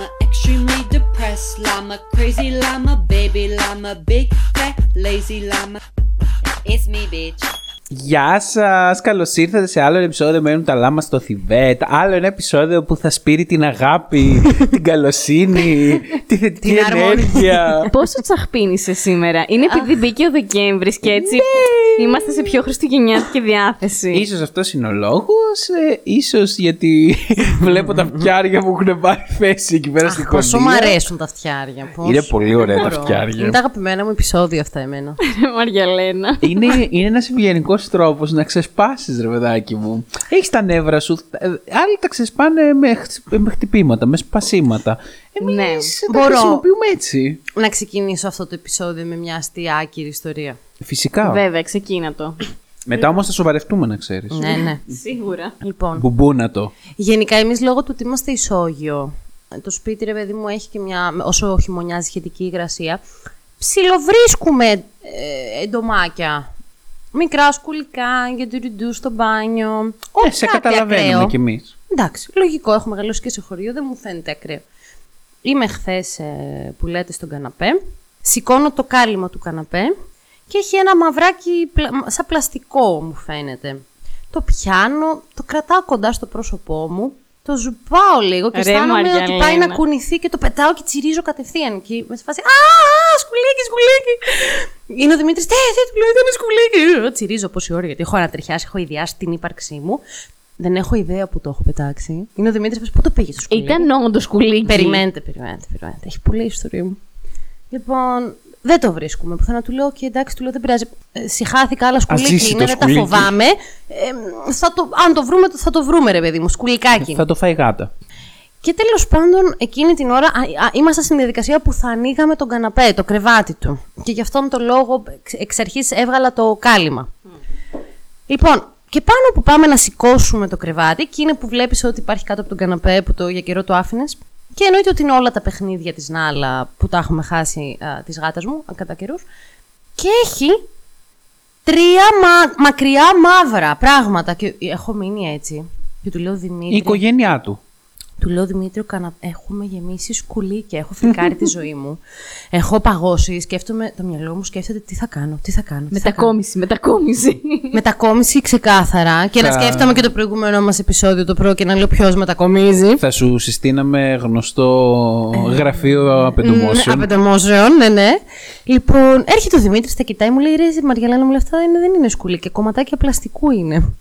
llama, extremely depressed llama, crazy llama, baby llama, big fat lazy llama. It's me, bitch. Γεια σας! Καλώς ήρθατε σε άλλο ένα επεισόδιο Μένουν τα λάμα στο Θιβέτ. Άλλο ένα επεισόδιο που θα σπείρει την αγάπη, την καλοσύνη, τη θετική Την αρμόνια. ενέργεια. Πόσο τσαχπίνησε σήμερα; Είναι επειδή μπήκε ο Δεκέμβρης και έτσι είμαστε σε πιο χριστουγεννιάτικη διάθεση. Ίσως αυτός είναι ο λόγος, ε, ίσως γιατί βλέπω τα φτιάρια που έχουν πάρει θέση εκεί πέρα στην Πόσο κολλία. μου αρέσουν τα φτιάρια. Πώς. Είναι πολύ ωραία Δεν τα μπορώ. φτιάρια. Είναι τα αγαπημένα μου επεισόδια αυτά εμένα. Μαριαλένα. είναι, είναι ένας ευγενικός τρόπος να ξεσπάσεις, ρε παιδάκι μου. Έχεις τα νεύρα σου. ε, Άλλοι τα ξεσπάνε με, χτ- με χτυπήματα, με σπασίματα. Εμείς Ναι. τα Μπορώ. χρησιμοποιούμε έτσι. Να ξεκινήσω αυτό το επεισόδιο με μια αστεία άκυρη ιστορία. Φυσικά. Βέβαια, ξεκίνα το. Μετά όμως θα σοβαρευτούμε, να ξέρεις. Ναι, ναι. Σίγουρα. Λοιπόν, Μπουμπούνα το. γενικά εμείς λόγω του ότι είμαστε ισόγειο, το σπίτι ρε παιδί μου έχει και μια, όσο χειμωνιάζει σχετική υγρασία, ψιλοβρίσκουμε ε, εντομάκια. Μικρά σκουλικά για ντουριντού στο μπάνιο. Ε, Όχι σε κάτι καταλαβαίνουμε ακραίο. κι εμείς. Εντάξει, λογικό. Έχω μεγαλώσει και σε χωριό, δεν μου φαίνεται ακραίο. Είμαι χθες που λέτε στον καναπέ. Σηκώνω το κάλυμα του καναπέ και έχει ένα μαυράκι πλα- σαν πλαστικό, μου φαίνεται. Το πιάνω, το κρατάω κοντά στο πρόσωπό μου, το ζουπάω λίγο και Ρε, αισθάνομαι ότι Μαριαλένα. πάει να κουνηθεί και το πετάω και τσιρίζω κατευθείαν εκεί. Με σε φάση, Α, σκουλίκι, σκουλίκι. Είναι ο Δημήτρης, τι, τι, του λέω, δεν είναι σκουλίκι. Ε, Τσιρίζω πόση ώρα, γιατί έχω ανατριχιάσει, έχω ιδιάσει την ύπαρξή μου. Δεν έχω ιδέα που το έχω πετάξει. Είναι ο Δημήτρης, πού το πήγες στο σκουλίκι; Ήταν όντως κουλίκι. Περιμένετε, περιμένετε, περιμένετε. Έχει πολλή ιστορία μου. Λοιπόν, δεν το βρίσκουμε. Πουθενά του λέω και εντάξει, του λέω δεν πειράζει. Ε, συχάθηκα, άλλα σκουλίκι ζήσει είναι, το δεν τα σκουλίκι. φοβάμαι. Ε, θα το, αν το βρούμε, θα το βρούμε, ρε παιδί μου. Σκουλικάκι. Θα το φάει γάτα. Και τέλος πάντων, εκείνη την ώρα α, α, ήμασταν στην διαδικασία που θα ανοίγαμε τον καναπέ, το κρεβάτι του. Και γι' αυτόν τον λόγο εξ, εξ αρχής έβγαλα το κάλυμα. Λοιπόν, και πάνω που πάμε να σηκώσουμε το κρεβάτι, και είναι που βλέπεις ότι υπάρχει κάτω από τον καναπέ που το, για καιρό το άφηνες. Και εννοείται ότι είναι όλα τα παιχνίδια της Νάλα που τα έχουμε χάσει της γάτας μου α, κατά καιρούς. Και έχει τρία μα, μακριά μαύρα πράγματα. Και έχω μείνει έτσι. Και του λέω Δημήτρη. Η οικογένειά του. Του λέω Δημήτριο, κανα... έχουμε γεμίσει σκουλίκια. Έχω φρικάρει τη ζωή μου. Έχω παγώσει. Σκέφτομαι, το μυαλό μου σκέφτεται τι θα κάνω, τι θα κάνω. τι θα κάνω. Μετακόμιση, μετακόμιση. Μετακόμιση ξεκάθαρα. Και να Θα- σκέφτομαι και το προηγούμενο μας επεισόδιο το πρώτο και να λέω ποιος μετακομίζει. Θα σου συστήναμε γνωστό γραφείο απεντομόσεων. Απεντεμόσεων, ναι, ναι. Λοιπόν, έρχεται ο Δημήτρης, τα κοιτάει, μου λέει ρε, Μαριαλένα μου λέει αυτά είναι, δεν είναι σκουλίκια, κομματάκια πλαστικού είναι.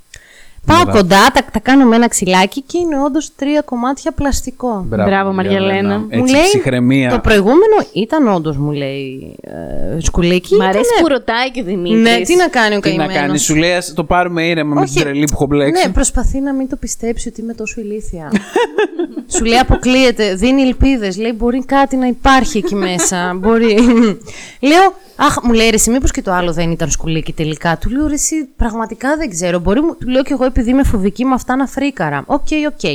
Πάω Μπράβο. κοντά, τα, τα κάνω με ένα ξυλάκι και είναι όντως τρία κομμάτια πλαστικό. Μπράβο, Μαριαλένα. μου Έτσι, λέει, ψυχραιμία. Το προηγούμενο ήταν όντως, μου λέει, ε, σκουλίκι. Μ' αρέσει Ήτανε- που ρωτάει και ο Δημήτρης. Ναι, τι να κάνει ο Τι να καημένος. κάνει, σου λέει, ας το πάρουμε ήρεμα με Όχι. την τρελή που έχω μπλέξει. Ναι, προσπαθεί να μην το πιστέψει ότι είμαι τόσο ηλίθια. Σου λέει αποκλείεται, δίνει ελπίδες. Λέει μπορεί κάτι να υπάρχει εκεί μέσα. μπορεί. λέω, Αχ, μου λέει ρε, εσύ, μήπως και το άλλο δεν ήταν σκουλήκι τελικά. Του λέω ρε, εσύ, πραγματικά δεν ξέρω. Μπορεί, μου- του λέω κι εγώ επειδή είμαι φοβική με αυτά να φρίκαρα. OK, OK.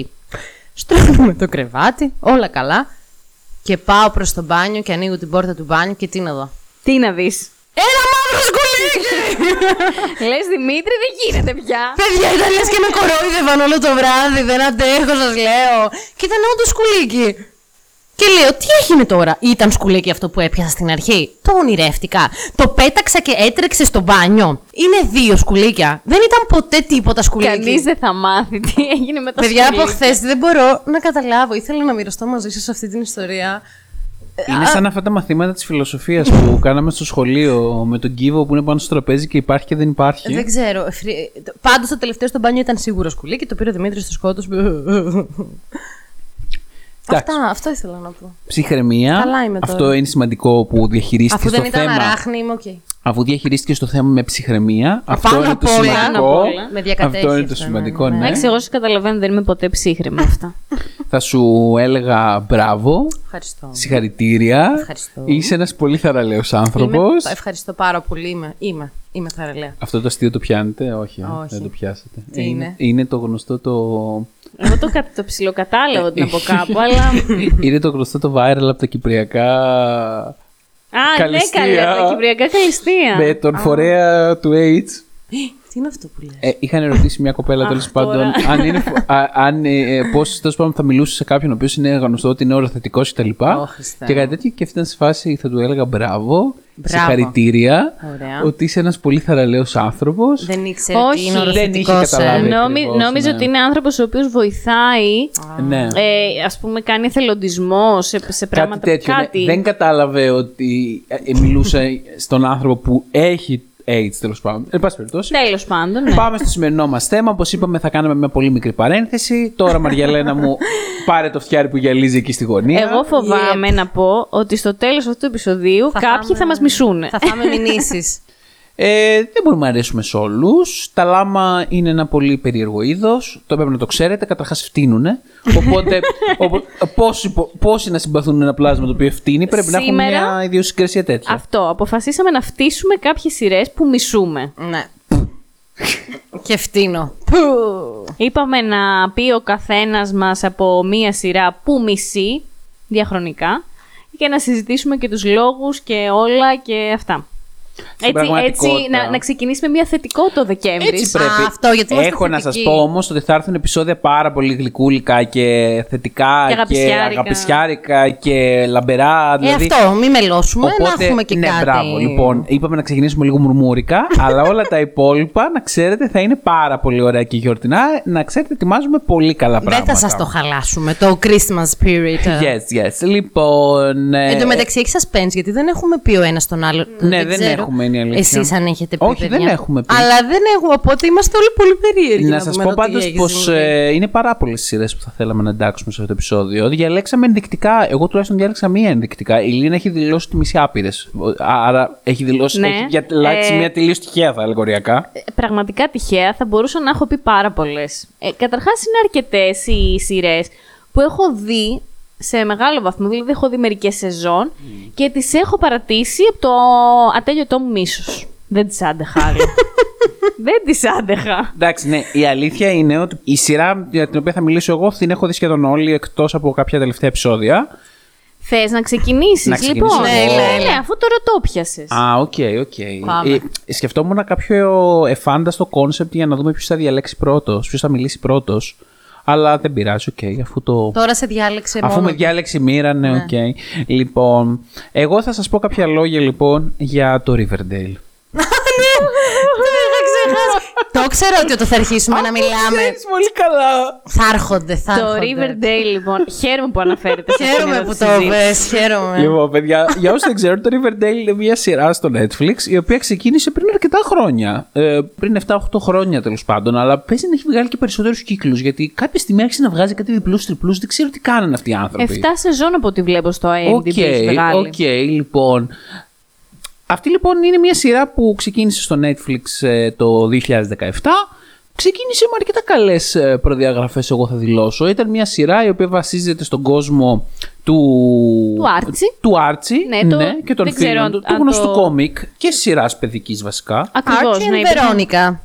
Στρώνουμε το κρεβάτι, όλα καλά. Και πάω προς το μπάνιο και ανοίγω την πόρτα του μπάνιου και τι να δω. Τι να δεις; Ένα μαύρο σκουλίκι! Λες Δημήτρη, δεν γίνεται πια. Παιδιά, ήταν λες και με κορόιδευαν όλο το βράδυ, δεν αντέχω, σας λέω. Και ήταν όντω σκουλίκι. Και λέω, τι έγινε τώρα, ήταν σκουλίκι αυτό που έπιασα στην αρχή; Το ονειρεύτηκα. Το πέταξα και έτρεξε στο μπάνιο. Είναι δύο σκουλίκια. Δεν ήταν ποτέ τίποτα σκουλίκι. Κανείς δεν θα μάθει τι έγινε με τα Παιδιά, από σκουλίκια. χθες δεν μπορώ να καταλάβω. Ήθελα να μοιραστώ μαζί σας αυτή την ιστορία. Είναι σαν αυτά τα μαθήματα της φιλοσοφίας που κάναμε στο σχολείο με τον κύβο που είναι πάνω στο τραπέζι και υπάρχει και δεν υπάρχει. Δεν ξέρω. Πάντως το τελευταίο στο μπάνιο ήταν σίγουρο σκουλίκι. Το πήρε ο Δημήτρης στο σκότο. Εντάξει. Αυτά, αυτό ήθελα να πω. Ψυχραιμία. Καλά είμαι τώρα. Αυτό είναι σημαντικό που διαχειρίστηκες Αφού το δεν ήταν θέμα. αράχνη, είμαι οκ. Αφού διαχειρίστηκες το θέμα με ψυχραιμία, αυτό πάνω είναι το απ' όλα, σημαντικό. πάνω απ' όλα. Με διακατέχει αυτό είναι το αυτό, σημαντικό, ναι, ναι. ναι. Εντάξει, εγώ σα καταλαβαίνω, δεν είμαι ποτέ ψύχραιμη αυτά. θα σου έλεγα μπράβο, Ευχαριστώ. συγχαρητήρια. Ευχαριστώ. Είσαι ένας πολύ θαραλέος άνθρωπος. Είμαι- ευχαριστώ πάρα πολύ. Είμαι. Είμαι, είμαι θαραλέα. Αυτό το αστείο το πιάνετε, όχι, ε, Όχι. δεν το πιάσετε. Τι είναι; είναι το γνωστό το... Εγώ το, κα- το ψιλοκατάλαβα την από κάπου, αλλά. είναι το γνωστό το viral από τα κυπριακά Α, ναι, Καλυστία. καλά. Τα κυπριακά καλυστία. με τον φορέα του AIDS. Τι είναι αυτό που λες; Ε, είχαν ρωτήσει μια κοπέλα Αχ, τέλος πάντων τώρα. αν, είναι, φο- α, αν ε, ε, πώς τέλος πάντων θα μιλούσε σε κάποιον ο οποίος είναι γνωστό ότι είναι οροθετικός κτλ. Ω, Χριστέ και μου. κάτι τέτοιο και αυτή ήταν σε φάση θα του έλεγα μπράβο, Μπράβο. Συγχαρητήρια, Ωραία. ότι είσαι ένας πολύ θαραλέος άνθρωπος. Δεν ήξερε Όχι. τι είναι Δεν οροθετικός, είχε καταλάβει. ε. Νόμι- ακριβώς, νόμιζε ναι. ότι είναι άνθρωπος ο οποίος βοηθάει. Ναι. Ε, ας πούμε κάνει εθελοντισμό σε, σε Κάτι πράγματα τέτοιο. ναι. κάτι. Δεν κατάλαβε ότι ε, ε, μιλούσε στον άνθρωπο που έχει AIDS τέλος πάντων. Εν πάση περιπτώσει. Τέλος πάντων, ναι. Πάμε στο σημερινό μας θέμα. Όπως είπαμε, θα κάνουμε μια πολύ μικρή παρένθεση. Τώρα, Μαριαλένα μου, πάρε το φτιάρι που γυαλίζει εκεί στη γωνία. Εγώ φοβάμαι να πω ότι στο τέλος αυτού του επεισοδίου Θα κάποιοι φάμε- θα μας μισούν. Θα φάμε μηνύσεις. Ε, δεν μπορούμε να αρέσουμε σε όλους. Τα λάμα είναι ένα πολύ περίεργο είδος. Το πρέπει να το ξέρετε. Καταρχάς φτύνουνε. Οπότε, οπο- πόσοι, πο- πόσοι να συμπαθούν ένα πλάσμα το οποίο φτύνει, πρέπει να έχουν Σήμερα- μια ιδιοσυγκρασία τέτοια. Αυτό. Αποφασίσαμε να φτύσουμε κάποιες σειρές που μισούμε. ναι. Και φτύνω. Είπαμε να πει ο καθένας μας από μία σειρά που μισεί διαχρονικά και να συζητήσουμε και τους λόγους και όλα και αυτά. Στην Έτσι, έτσι πραγματικότητα- να, να ξεκινήσει με μια θετικό το Δεκέμβρη. Έτσι πρέπει. Α, αυτό, γιατί είμαστε Έχω να σας θετικοί. πω όμως ότι θα έρθουν επεισόδια πάρα πολύ γλυκούλικα και θετικά Και αγαπησιάρικα. αγαπησιάρικα και λαμπερά. Ε, Δηλαδή, αυτό, μη μελώσουμε, να έχουμε και ναι, κάτι. μπράβο. Λοιπόν, είπαμε να ξεκινήσουμε λίγο μουρμούρικα, αλλά όλα τα υπόλοιπα, να ξέρετε, θα είναι πάρα πολύ ωραία και γιορτινά. Να ξέρετε, ετοιμάζουμε πολύ καλά Δεν πράγματα. θα σας το χαλάσουμε, το Christmas spirit. Yes, yes. Λοιπόν. ε, Εν τω μεταξύ έχει suspense, γιατί δεν έχουμε πει ο ένας τον άλλο. Ναι, δεν έχουμε, είναι η αλήθεια. Εσείς αν έχετε πει. Όχι, δεν παιδιά. έχουμε πει. Αλλά δεν έχουμε, οπότε είμαστε όλοι πολύ περίεργοι. Να σας δούμε πω το τι πάντως έχει πως συμβεί. είναι πάρα πολλές σειρές που θα θέλαμε να εντάξουμε σε αυτό το επεισόδιο. Διαλέξαμε ενδεικτικά. Εγώ τουλάχιστον διάλεξα μία ενδεικτικά. Η Λίνα έχει δηλώσει ότι μισεί άπειρες. Άρα έχει δηλώσει. Ναι. Έχει διαλέξει Ε, μία τελείως τυχαία, θα έλεγα οριακά. Ε, Πραγματικά τυχαία θα μπορούσα να έχω πει πάρα πολλές. Ε, Καταρχάς, είναι αρκετές οι σειρές που έχω δει σε μεγάλο βαθμό. Δηλαδή, έχω δει μερικές σεζόν και τις έχω παρατήσει από το ατέλειωτό μου μίσο. Δεν τις άντεχα άλλο. Δεν τις άντεχα. Εντάξει, ναι, η αλήθεια είναι ότι η σειρά για την οποία θα μιλήσω εγώ την έχω δει σχεδόν όλη εκτός από κάποια τελευταία επεισόδια. Θες να ξεκινήσεις, Να ξεκινήσω λοιπόν; εγώ. Ναι, ναι, ναι. Ναι, αφού τώρα το πιασε. Α, οκ, οκ. Πάμε. Ε, σκεφτόμουν κάποιο ευφάνταστο concept για να δούμε ποιος θα διαλέξει πρώτος, ποιος θα μιλήσει πρώτος. Αλλά δεν πειράζει, οκ, αφού το. Τώρα σε διάλεξε Αφού μόνος. με διάλεξη μοίρα, ναι, οκ. Λοιπόν, εγώ θα σας πω κάποια λόγια λοιπόν για το Riverdale. Το είχα ξεχάσει. Το ξέρω ότι όταν θα αρχίσουμε να μιλάμε. πολύ καλά. Θα έρχονται, θα Το έρχονται. Riverdale, λοιπόν. Χαίρομαι που αναφέρεται. σε αυτήν Χαίρομαι εδώ που τη το συζήτηση. πες, χαίρομαι. Λοιπόν, παιδιά, για όσους δεν ξέρουν, το Riverdale είναι μια σειρά στο Netflix η οποία ξεκίνησε πριν αρκετά χρόνια. Ε, πριν 7-8 χρόνια τέλος πάντων. Αλλά παίζει να έχει βγάλει και περισσότερους κύκλους. Γιατί κάποια στιγμή άρχισε να βγάζει κάτι διπλούς τριπλούς. Δεν ξέρω τι κάνανε αυτοί οι άνθρωποι. Εφτά σεζόν από ό,τι βλέπω στο Οκ, IMDb έχει βγάλει. οκ, λοιπόν. Αυτή λοιπόν είναι μια σειρά που ξεκίνησε στο Netflix ε, το 2017. Ξεκίνησε με αρκετά καλές προδιαγραφές, εγώ θα δηλώσω. Ήταν μια σειρά η οποία βασίζεται στον κόσμο του. Του Άρτσι. Του Άρτσι, Ναι, το- και των δεν ξέρω φίλων αν- του. Του αν γνωστού το- κόμικ και σειράς παιδικής βασικά. Ακριβώς. Άρτσι ναι, and υπήρχε- Βερόνικα.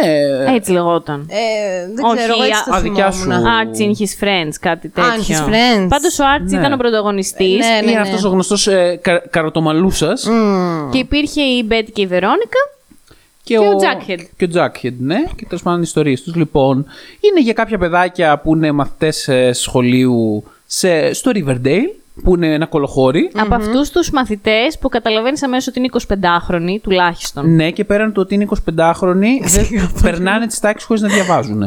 Ναι. Έτσι λεγόταν. Ε, δεν Όχι, ξέρω, εγώ έτσι το α, δικιά θυμόμουν. σου. Archie and his friends, κάτι τέτοιο. and his friends. Πάντως ο Άρτσι Ναι. ήταν ο πρωταγωνιστής. Ναι, ναι, είναι ναι. αυτός ο γνωστός ε, κα, καροτομαλούσας Και υπήρχε η Betty και η Βερόνικα. Και, ο Jughead. Και ο Jughead, ναι. Και τέλος πάντων οι ιστορίες τους. Λοιπόν, είναι για κάποια παιδάκια που είναι μαθητές σχολείου σε, στο Riverdale, που είναι ένα κολοχώρι. Από αυτούς τους μαθητές που καταλαβαίνεις αμέσως ότι είναι 25χρονοι τουλάχιστον. Ναι, και πέραν του ότι είναι 25χρονοι, δεν περνάνε τις τάξεις χωρίς να διαβάζουν.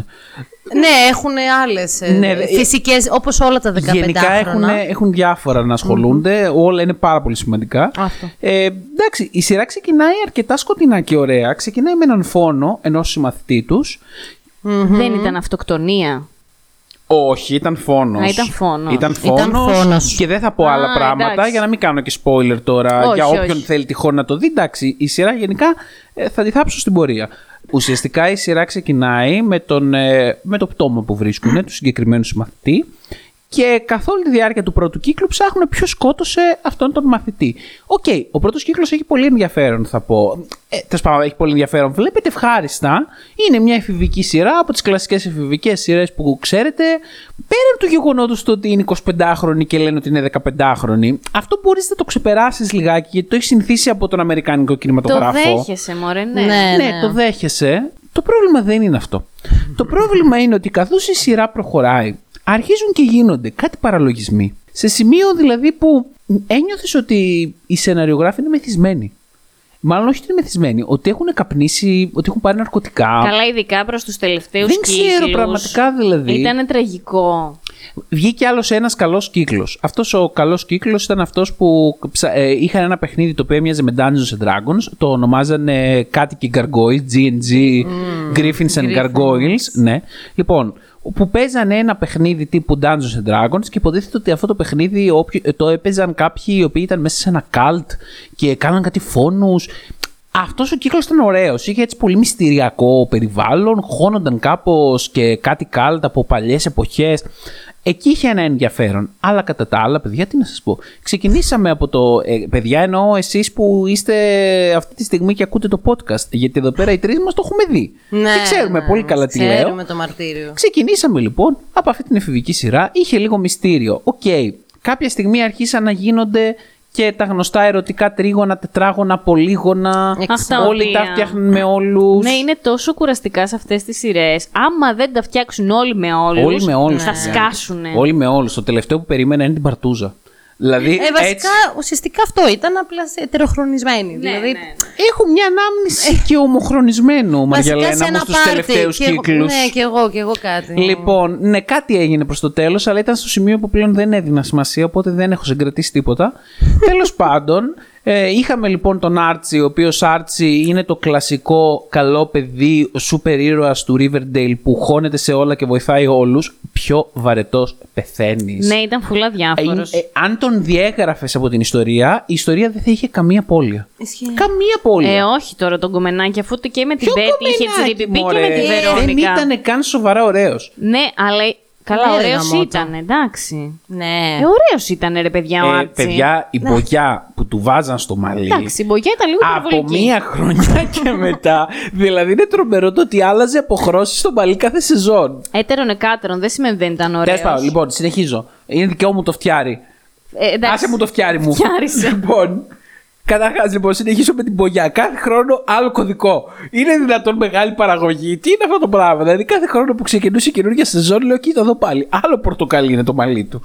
Ναι, έχουν άλλες Ναι, δε- φυσικές, όπως όλα τα 15 Γενικά έχουν, χρόνια. έχουν διάφορα να ασχολούνται, όλα είναι πάρα πολύ σημαντικά. Αυτό. Ε, εντάξει, η σειρά ξεκινάει αρκετά σκοτεινά και ωραία. Ξεκινάει με έναν φόνο ενός συμμαθητή τους. Δεν ήταν αυτοκτονία. Όχι, ήταν φόνος. Α, ήταν φόνος. Ήταν Ήταν φόνος φόνος. Και δεν θα πω Α, άλλα πράγματα εντάξει. για να μην κάνω και spoiler τώρα Όχι, για όποιον όχι. θέλει τυχόν να το δει. Εντάξει, η σειρά γενικά ε, θα τη θάψω στην πορεία. Ουσιαστικά η σειρά ξεκινάει με, τον, ε, με το πτώμα που βρίσκουν, του συγκεκριμένου συμμαθητή. Και καθ' όλη τη διάρκεια του πρώτου κύκλου ψάχνουν ποιο σκότωσε αυτόν τον μαθητή. Οκ, ο πρώτος κύκλος έχει πολύ ενδιαφέρον, θα πω. Ε, Τέλος πάντων, έχει πολύ ενδιαφέρον. Βλέπετε ευχάριστα. Είναι μια εφηβική σειρά από τις κλασικές εφηβικές σειρές που ξέρετε. Πέραν του γεγονότος το ότι είναι 25χρονοι και λένε ότι είναι 15χρονοι, αυτό μπορείς να το ξεπεράσεις λιγάκι γιατί το έχεις συνηθίσει από τον Αμερικάνικο Το κινηματογράφο. δέχεσαι, μωρέ, ναι. Ναι. Ναι, το δέχεσαι. Το πρόβλημα δεν είναι αυτό. το πρόβλημα είναι ότι καθώς η σειρά προχωράει, αρχίζουν και γίνονται κάτι παραλογισμοί. Σε σημείο δηλαδή που ένιωθες ότι οι σεναριογράφοι είναι μεθυσμένοι. Μάλλον όχι ότι είναι μεθυσμένοι, ότι έχουν καπνίσει, ότι έχουν πάρει ναρκωτικά. Καλά, ειδικά προς τους τελευταίους Δεν ξέρω πραγματικά δηλαδή. Ήταν τραγικό. Βγήκε άλλος ένας καλός κύκλος. Αυτός ο καλός κύκλος ήταν αυτός που ψα- ε, είχαν ένα παιχνίδι το οποίο έμοιαζε με Dungeons and Dragons. Το ονομάζανε κάτι και Gargoyles, GNG, Griffins and Gargoyles. Ναι. Λοιπόν, που παίζανε ένα παιχνίδι τύπου Dungeons and Dragons και υποτίθεται ότι αυτό το παιχνίδι όποιο- ε, το έπαιζαν κάποιοι οι οποίοι ήταν μέσα σε ένα cult και κάναν κάτι φόνους. Αυτός ο κύκλος ήταν ωραίος. Είχε έτσι πολύ μυστηριακό περιβάλλον. Χώνονταν κάπως και κάτι κάλτα από παλιές εποχές. Εκεί είχε ένα ενδιαφέρον. Αλλά κατά τα άλλα, παιδιά, τι να σας πω. Ξεκινήσαμε από το. Ε, παιδιά, εννοώ εσείς που είστε αυτή τη στιγμή και ακούτε το podcast. Γιατί εδώ πέρα οι τρεις μας το έχουμε δει. και ξέρουμε πολύ καλά τι λέω. Ναι, Ξέρουμε το μαρτύριο. Ξεκινήσαμε λοιπόν από αυτή την εφηβική σειρά. Είχε λίγο μυστήριο. Οκ. Κάποια στιγμή αρχίσαν να γίνονται και τα γνωστά ερωτικά τρίγωνα, τετράγωνα, πολύγωνα. Αχ, τα Όλοι οποία- τα φτιάχνουν με όλους. Ναι, είναι τόσο κουραστικά σε αυτές τις σειρές. Άμα δεν τα φτιάξουν όλοι με όλους, Όλοι με όλους, θα παιδιά. σκάσουν. Όλοι με όλους. Το τελευταίο που περίμενα είναι την Παρτούζα. Δηλαδή, Ε, βασικά, έτσι, ουσιαστικά αυτό ήταν απλά σε ετεροχρονισμένοι. Ναι, δηλαδή, ναι. έχω μια ανάμνηση και ομοχρονισμένου, βασικά Μαριαλένα σε μου, ένα στους πάρτι. τελευταίους και εγώ- κύκλους. Ναι, και εγώ, και εγώ κάτι. Λοιπόν, ναι, κάτι έγινε προς το τέλος, αλλά ήταν στο σημείο που πλέον δεν έδινα σημασία, οπότε δεν έχω συγκρατήσει τίποτα. Τέλος πάντων, ε, είχαμε λοιπόν τον Άρτσι, ο οποίος Άρτσι είναι το κλασικό καλό παιδί, σούπερ ήρωας του Riverdale που χώνεται σε όλα και βοηθάει όλους. Πιο βαρετός πεθαίνεις. Ναι, ήταν φουλά διάφορος. Ε, ε, αν τον διέγραφες από την ιστορία, η ιστορία δεν θα είχε καμία πόλεια. Ισχύει. Καμία πόλεια. Ε, όχι τώρα τον κομμενάκι, αφού και με την Ποιο Πέτη είχε κομμενάκι, τσιριπιπί και μωρέ; με τη Ε, Βερόνικα. Δεν ήταν καν σοβαρά ωραίος. Ναι, αλλά. Καλά, Ναι, ρε, ωραίο γαμώτο. ήταν, εντάξει. Ναι. Ε, ωραίος ήταν, ρε παιδιά, ο Ε, Άρτσι. παιδιά, η μπογιά που του βάζαν στο μαλλί. Εντάξει, η Μπογιά ήταν λίγο Από υπερβολική. μία χρονιά και μετά. δηλαδή είναι τρομερό το ότι άλλαζε αποχρώσεις στο μαλλί κάθε σεζόν. Έτερον εκάτερον, δεν σημαίνει ότι δεν ήταν ωραίος. Τέλος πάντων, λοιπόν, συνεχίζω. Είναι δικαίωμα μου το φτιάρι. Ε, εντάξει. Άσε μου το φτιάρι μου. Φτιάρισε. λοιπόν, καταρχάς, λοιπόν, συνεχίζω με την πογιά. Κάθε χρόνο άλλο κωδικό. Είναι δυνατόν μεγάλη παραγωγή. Τι είναι αυτό το πράγμα; Δηλαδή, κάθε χρόνο που ξεκινούσε η καινούργια σεζόν, λέω: Κοίτα εδώ πάλι. Άλλο πορτοκαλί είναι το μαλλί του.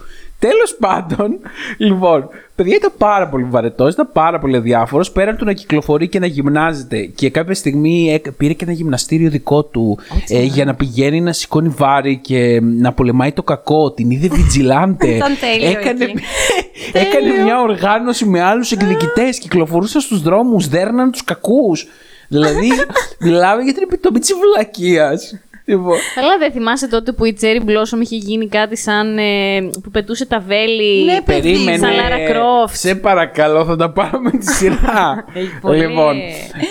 Τέλος πάντων, λοιπόν, παιδιά ήταν πάρα πολύ βαρετός, ήταν πάρα πολύ διάφορο. Πέραν του να κυκλοφορεί και να γυμνάζεται και κάποια στιγμή έκ- πήρε και ένα γυμναστήριο δικό του ε, για να πηγαίνει να σηκώνει βάρη και να πολεμάει το κακό. Την είδε βιτζιλάντε. Ήταν τέλειο Έκανε, εκεί. έκανε μια οργάνωση με άλλους εκδικητές. Κυκλοφορούσαν στους δρόμους, δέρναν τους κακούς. Δηλαδή, μιλάμε για την επιτομή της βλακείας. Λοιπόν, Καλά, δεν θυμάσαι τότε που η Cherry Blossom είχε γίνει κάτι σαν. ε, που πετούσε τα βέλη. Ναι, παιδί, Σαν Lara Croft. Σε παρακαλώ, θα τα πάρουμε τη σειρά. Έχει πολύ. λοιπόν,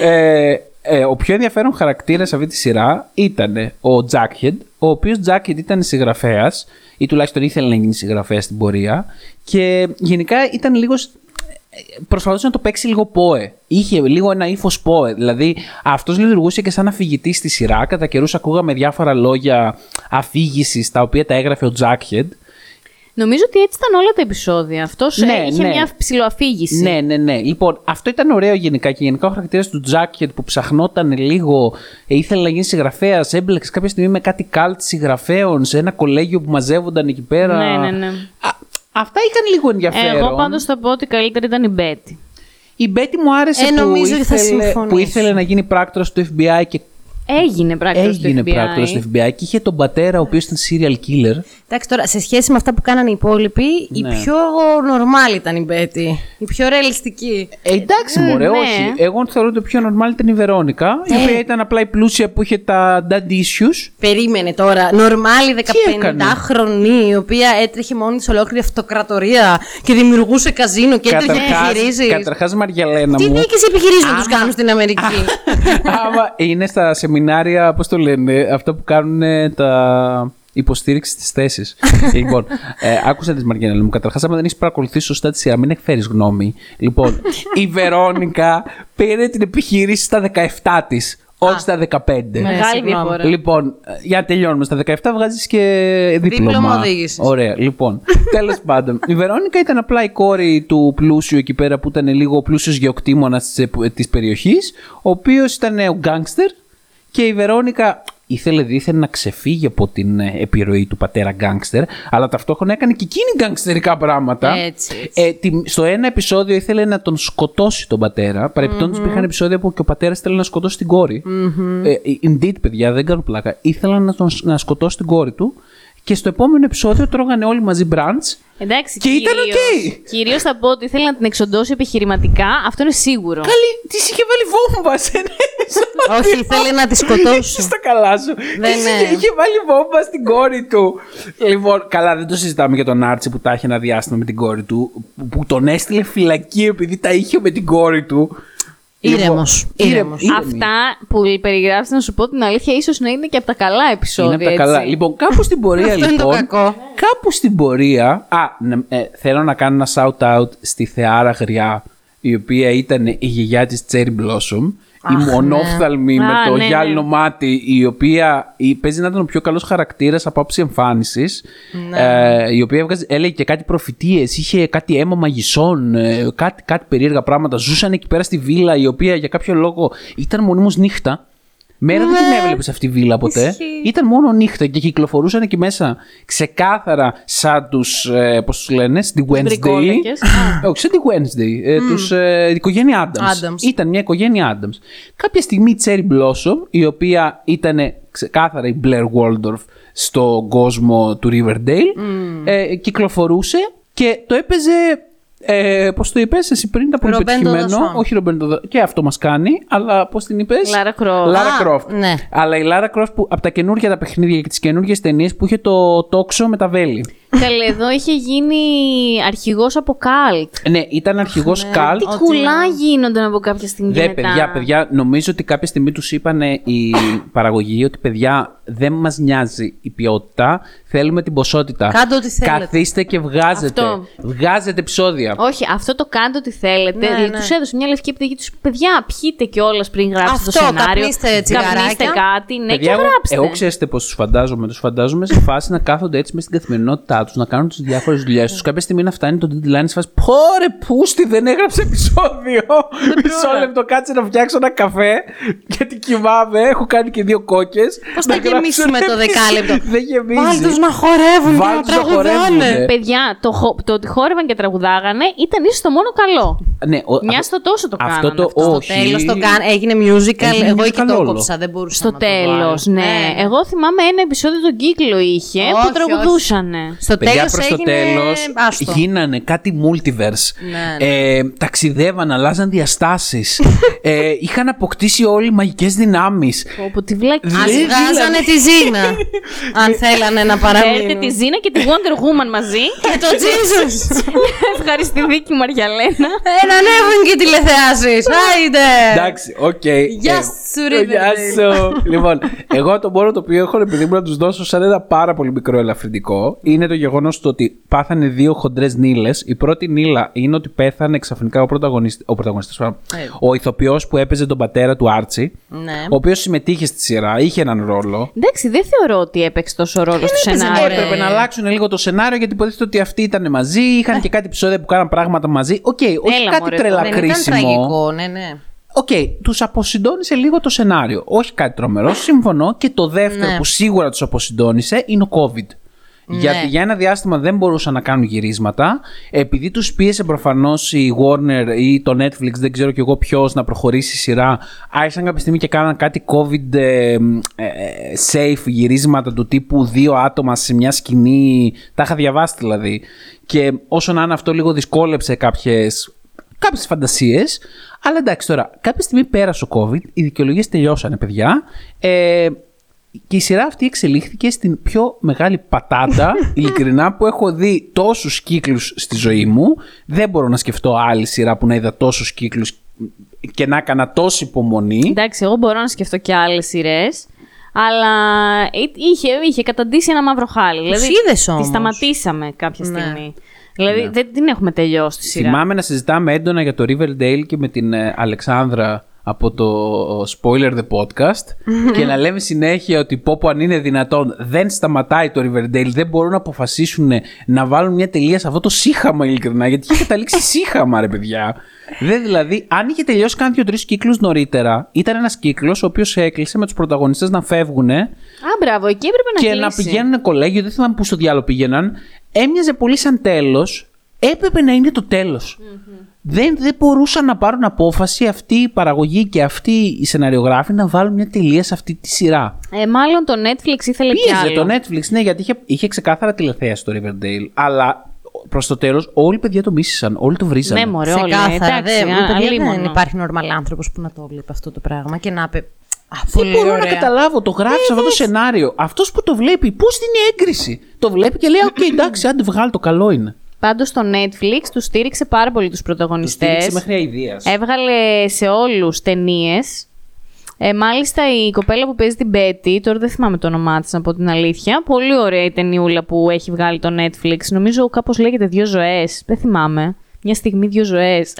ε, ε, ο πιο ενδιαφέρον χαρακτήρας σε αυτή τη σειρά ήταν ο Jackhead, ο οποίος Jackhead ήταν συγγραφέας, ή τουλάχιστον ήθελε να γίνει συγγραφέας στην πορεία, και γενικά ήταν λίγος. Προσπαθούσε να το παίξει λίγο πόε. Είχε λίγο ένα ύφος πόε. Δηλαδή, αυτός λειτουργούσε και σαν αφηγητής στη σειρά. Κατά καιρούς ακούγαμε διάφορα λόγια αφήγησης τα οποία τα έγραφε ο Jackhead. Νομίζω ότι έτσι ήταν όλα τα επεισόδια. Αυτός Ναι, είχε ναι. μια ψηλοαφήγηση. Ναι, ναι, ναι. Λοιπόν, αυτό ήταν ωραίο γενικά και γενικά ο χαρακτήρας του Jacket που ψαχνόταν λίγο, ε, ήθελε να γίνει συγγραφέας, έμπλεξε κάποια στιγμή με κάτι καλτ συγγραφέων σε ένα κολέγιο που μαζεύονταν εκεί πέρα. Ναι, ναι, ναι. Α, αυτά ήταν λίγο ενδιαφέρον. Εγώ πάντως θα πω ότι καλύτερη ήταν η Μπέτη. Η Μπέτη μου άρεσε Ε, που, νομίζω ότι θα ήθελε, συμφωνήσω. που ήθελε να γίνει πράκτορας του FBI και Έγινε πράκτορας έγινε του FBI. πράκτορας του FBI και είχε τον πατέρα ο οποίος ήταν serial killer. Εντάξει τώρα, σε σχέση με αυτά που κάνανε οι υπόλοιποι, η Ναι. πιο normal ήταν η Μπέτη. Η πιο ρεαλιστική. Ε, εντάξει, μωρέ, ναι. όχι. Εγώ θεωρώ ότι το πιο normal ήταν η Βερόνικα, η Ε. οποία ήταν απλά η πλούσια που είχε τα dad issues. Περίμενε τώρα. Νορμάλη έκανε; 15χρονη, η οποία έτρεχε μόνη της ολόκληρη αυτοκρατορία και δημιουργούσε καζίνο και έτρεχε επιχειρήσεις. καταρχάς, Μαριαλένα Τι μου. δίκε επιχειρήσεων τους κάνουν στην Αμερική; Άμα είναι στα σεμινάρια, πώς το λένε, αυτά που κάνουν ε, τα υποστήριξη της θέσης. λοιπόν, ε, άκουσα τη Μαργιανέλα μου. Καταρχάς, άμα δεν έχεις παρακολουθήσει σωστά τη σειρά, μην εκφέρεις γνώμη. Λοιπόν, η Βερόνικα πήρε την επιχείρηση στα 17 της, όχι στα 15. Μεγάλη συγγνώμη. διαφορά. Λοιπόν, ε, για να τελειώνουμε. Στα 17 βγάζεις και δίπλωμα. Δίπλωμα οδήγησης. Ωραία, λοιπόν. Τέλος πάντων, η Βερόνικα ήταν απλά η κόρη του πλούσιου εκεί πέρα που ήταν λίγο ο πλούσιος γεωκτήμονας της περιοχής, ο οποίος ήταν ο γκάγκστερ και η Βερόνικα ήθελε δίθεν να ξεφύγει από την ε, επιρροή του πατέρα γκάγκστερ, αλλά ταυτόχρονα έκανε και εκείνη γκάγκστερικά πράγματα. Έτσι, έτσι. Ε, τη- στο ένα επεισόδιο ήθελε να τον σκοτώσει τον πατέρα. Παρεπιπτόντως υπήρχαν επεισόδια που και ο πατέρας ήθελε να σκοτώσει την κορη Ε, indeed, παιδιά, δεν κάνω πλάκα. Ήθελα να, τον, να σκοτώσει την κόρη του. Και στο επόμενο επεισόδιο τρώγανε όλοι μαζί brunch. Εντάξει, Και ήταν κυρίως- οκ. Κυρίως θα πω ότι ήθελε να την εξοντώσει επιχειρηματικά. Αυτό είναι σίγουρο. Καλή, της είχε βάλει βόμβα σε ένα επεισόδιο. Όχι, ήθελε να τη σκοτώσει. Στα καλά σου. Δεν Της είναι. είχε, είχε βάλει βόμβα στην κόρη του. Λοιπόν, καλά, δεν το συζητάμε για τον Άρτσι που τα είχε ένα διάστημα με την κόρη του. Που, που τον έστειλε φυλακή επειδή τα είχε με την κόρη του. Ήρεμος, Λοιπόν, ήρεμος. ήρεμη. Αυτά που περιγράψει, να σου πω την αλήθεια, ίσως να είναι και από τα καλά επεισόδια. Είναι από τα καλά. έτσι. Λοιπόν, κάπου στην πορεία Αυτό είναι το λοιπόν. κακό. Κάπου στην πορεία. Α, ναι, ε, θέλω να κάνω ένα shout out στη Θεάρα Γριά, η οποία ήταν η γιαγιά της Cherry Blossom. Η Αχ, μονόφθαλμη ναι. με Α, το ναι, ναι. γυάλινο μάτι, η οποία η, παίζει να ήταν ο πιο καλός χαρακτήρας από άψη εμφάνισης. Ε, η οποία έβγαζε, έλεγε και κάτι προφητείες, είχε κάτι αίμα μαγισσών, ε, κάτι, κάτι περίεργα πράγματα. Ζούσαν εκεί πέρα στη βίλα, η οποία για κάποιο λόγο ήταν μονίμως νύχτα. Μέρα δεν την έβλεπες αυτή τη βίλα ποτέ; Ισχύει. Ήταν μόνο νύχτα και κυκλοφορούσαν εκεί μέσα ξεκάθαρα σαν τους. Ε, Πώς τους λένε, στη Wednesday. μπρικόλακες. Ε, Όχι, σαν τη Wednesday. Ε, τους, ε, η οικογένεια Adams. Addams. Ήταν μια οικογένεια Adams. Κάποια στιγμή η Cherry Blossom, η οποία ήταν ξεκάθαρα η Blair Waldorf στον κόσμο του Riverdale, ε, κυκλοφορούσε και το έπαιζε. Ε, Πώς το είπες, εσύ πριν ήταν πολύ Ρομπέντο πετυχημένο. Δασόν. Όχι Ρομπέντο Δασόν. Και αυτό μας κάνει, αλλά πώς την είπες; Λάρα Κρόφτ. Λάρα Α, Κρόφτ. ναι. Αλλά η Λάρα Κρόφτ που από τα καινούργια τα παιχνίδια και τις καινούργιες ταινίες που είχε το τόξο με τα βέλη. Καλέ, εδώ είχε γίνει αρχηγός από καλτ. Ναι, ήταν αρχηγός Καλτ. Τι κουλά γίνονταν από κάποια στιγμή. Δε, και μετά. παιδιά, παιδιά, νομίζω ότι κάποια στιγμή τους είπαν η παραγωγή ότι παιδιά δεν μας νοιάζει η ποιότητα, θέλουμε την ποσότητα. Κάντε ό,τι θέλετε. Καθίστε και βγάζετε. Αυτό. Βγάζετε επεισόδια. Όχι, αυτό το κάντε ό,τι θέλετε. Ναι, δηλαδή, ναι. τους έδωσε μια λευκή επιταγή τους. Παιδιά, πιείτε κιόλας πριν γράψετε Αυτό, το σενάριο. καπνίστε τσιγαράκια. Καπνίστε κάτι, ναι, Παιδιά, και εγώ, γράψτε. εγώ ξέρετε πώς τους φαντάζομαι. Τους φαντάζομαι σε φάση να κάθονται έτσι μες στην καθημερινότητά τους, να κάνουν τις διάφορες δουλειές τους. Κάποια στιγμή να φτάνει το deadline σε φάση. Πόρε, πούστη, δεν έγραψε επεισόδιο. Μισό λεπτό, κάτσε να φτιάξω ένα καφέ. Γιατί κοιμάμαι, έχω κάνει και δύο κόκε. Πώς θα γεμίσουμε το δεκάλεπτο; Δεν γεμίζει. Βάλτε τους να χορεύουν και Βάλτε να τους να χορεύουνε. τραγουδάνε. Παιδιά, το, χο- το ότι χόρευαν και τραγουδάγανε ήταν ίσως το μόνο καλό. Ναι, ο- Μια αυτό- στο τόσο το αυτό κάνανε το αυτό. Στο όχι. τέλος το κάν, έγινε musical. Έγινε εγώ εκεί musical το όλο. κόψα. Δεν μπορούσα Στο να το δω τέλος, άλλο. ναι. Εγώ θυμάμαι ένα επεισόδιο τον κύκλο είχε Όχι, που όχι. Τραγουδούσανε. Στο Παιδιά, τέλος προς το έγινε. τέλος Άστο. γίνανε κάτι multiverse. Ναι, Ε, ταξιδεύαν, αλλάζαν διαστάσεις. ε, είχαν αποκτήσει όλοι μαγικές δυνάμεις. Όπου τη βλακή. Α Δηλαδή- βγάζανε τη Ζήνα. αν θέλανε να Φέρτε παραμείνουν. τη Ζήνα και τη Wonder Woman μαζί. Και το Jesus. Ευχαριστηδίκη Μαριαλένα. Ένα ανέβουν και τηλεθεάσεις. Άιντε. Εντάξει, οκ. Γεια Ε, σου, ρε, Γεια παιδί. σου. λοιπόν, εγώ το μόνο το οποίο έχω επειδή μου να τους δώσω σαν ένα πάρα πολύ μικρό ελαφρυντικό είναι το γεγονός ότι πάθανε δύο χοντρές νίλες. Η πρώτη νίλα είναι ότι πέθανε ξαφνικά ο πρωταγωνιστή. Ο, πρωταγωνιστής, ο ηθοποιός που έπαιζε τον πατέρα του Άρτσι. Ναι. Ο οποίος συμμετείχε στη σειρά, είχε έναν ρόλο. Εντάξει, δεν θεωρώ ότι έπαιξε τόσο ρόλο στο έπαιζε, σενάριο. μωρέ. Έπρεπε να αλλάξουν λίγο το σενάριο γιατί υποτίθεται ότι αυτοί ήταν μαζί, είχαν και κάτι επεισόδια που κάναν πράγματα μαζί. Οκ, όχι Έλα, κάτι μωρέ, τρελά Δεν ήταν κρίσιμο. τραγικό, ναι, ναι. Οκ, τους αποσυντόνισε λίγο το σενάριο. Όχι κάτι τρομερό, συμφωνώ. Και το δεύτερο Ναι. που σίγουρα τους αποσυντόνισε είναι ο COVID. Γιατί για ένα διάστημα δεν μπορούσαν να κάνουν γυρίσματα. Επειδή τους πίεσε προφανώς η Warner ή το Netflix, δεν ξέρω κι εγώ ποιος, να προχωρήσει η σειρά, άρχισαν κάποια στιγμή και κάναν κάτι COVID ε, ε, safe γυρίσματα του τύπου δύο άτομα σε μια σκηνή. Τα είχα διαβάσει δηλαδή. Και όσο να είναι αυτό λίγο δυσκόλεψε κάποιες κάποιες φαντασίες. Αλλά εντάξει τώρα, κάποια στιγμή πέρασε ο COVID, οι δικαιολογίες τελειώσανε, παιδιά. Ε, και η σειρά αυτή εξελίχθηκε στην πιο μεγάλη πατάτα, ειλικρινά, που έχω δει τόσους κύκλους στη ζωή μου. Δεν μπορώ να σκεφτώ άλλη σειρά που να είδα τόσους κύκλους και να έκανα τόση υπομονή. Εντάξει, εγώ μπορώ να σκεφτώ και άλλες σειρές. Αλλά εί- είχε, είχε καταντήσει ένα μαύρο χάλι. Δηλαδή, είδες Τη όμως. σταματήσαμε κάποια Ναι. στιγμή. Δηλαδή δεν την έχουμε τελειώσει τη σειρά. Θυμάμαι να συζητάμε έντονα για το Riverdale και με την ε, Αλεξάνδρα από το Spoiler The Podcast και να λέμε συνέχεια ότι πω πω αν είναι δυνατόν δεν σταματάει το Riverdale, δεν μπορούν να αποφασίσουν να βάλουν μια τελεία σε αυτό το σύχαμα ειλικρινά, γιατί είχε καταλήξει σύχαμα ρε παιδιά. Δεν δηλαδή, αν είχε τελειώσει κάνει δύο-τρει κύκλους νωρίτερα, ήταν ένας κύκλος ο οποίος έκλεισε με τους πρωταγωνιστές να φεύγουν Α, μπράβο, εκεί έπρεπε να και να κλείσει. πηγαίνουν κολέγιο, δεν θυμάμαι πού στο διάλογο πήγαιναν. Έμοιαζε πολύ σαν τέλος. Έπρεπε να είναι το τελο Δεν, δεν μπορούσαν να πάρουν απόφαση αυτή η παραγωγή και αυτοί οι σεναριογράφοι να βάλουν μια τελεία σε αυτή τη σειρά. Ε, μάλλον το Netflix ήθελε κι Πίεζε άλλο. το Netflix, ναι, γιατί είχε, είχε ξεκάθαρα τηλεθέαση το Riverdale, αλλά προς το τέλος όλοι οι παιδιά το μίσησαν, όλοι το βρίζανε. Ναι, μωρέ, όλοι. Ξεκάθαρα. Εντάξει, δεν, α- παιδιά, αλίμονο. δεν υπάρχει νορμαλ άνθρωπος που να το βλέπει αυτό το πράγμα και να πει. Α, Δεν πολύ μπορώ ωραία. να καταλάβω, το γράφεις αυτό το σενάριο. Αυτός που το βλέπει, πώς δίνει έγκριση; Το βλέπει και λέει: Οκ, εντάξει, άντε βγάλε το καλό είναι. Πάντως το Netflix τους στήριξε πάρα πολύ τους Το πρωταγωνιστές. στήριξε μέχρι αηδίας. Έβγαλε σε όλους ταινίες. Ε, μάλιστα η κοπέλα που παίζει την Betty, τώρα δεν θυμάμαι το όνομά της να πω την αλήθεια. Πολύ ωραία η ταινιούλα που έχει βγάλει το Netflix. Νομίζω κάπως λέγεται Δύο ζωές. Δεν θυμάμαι. Μια στιγμή δύο ζωές.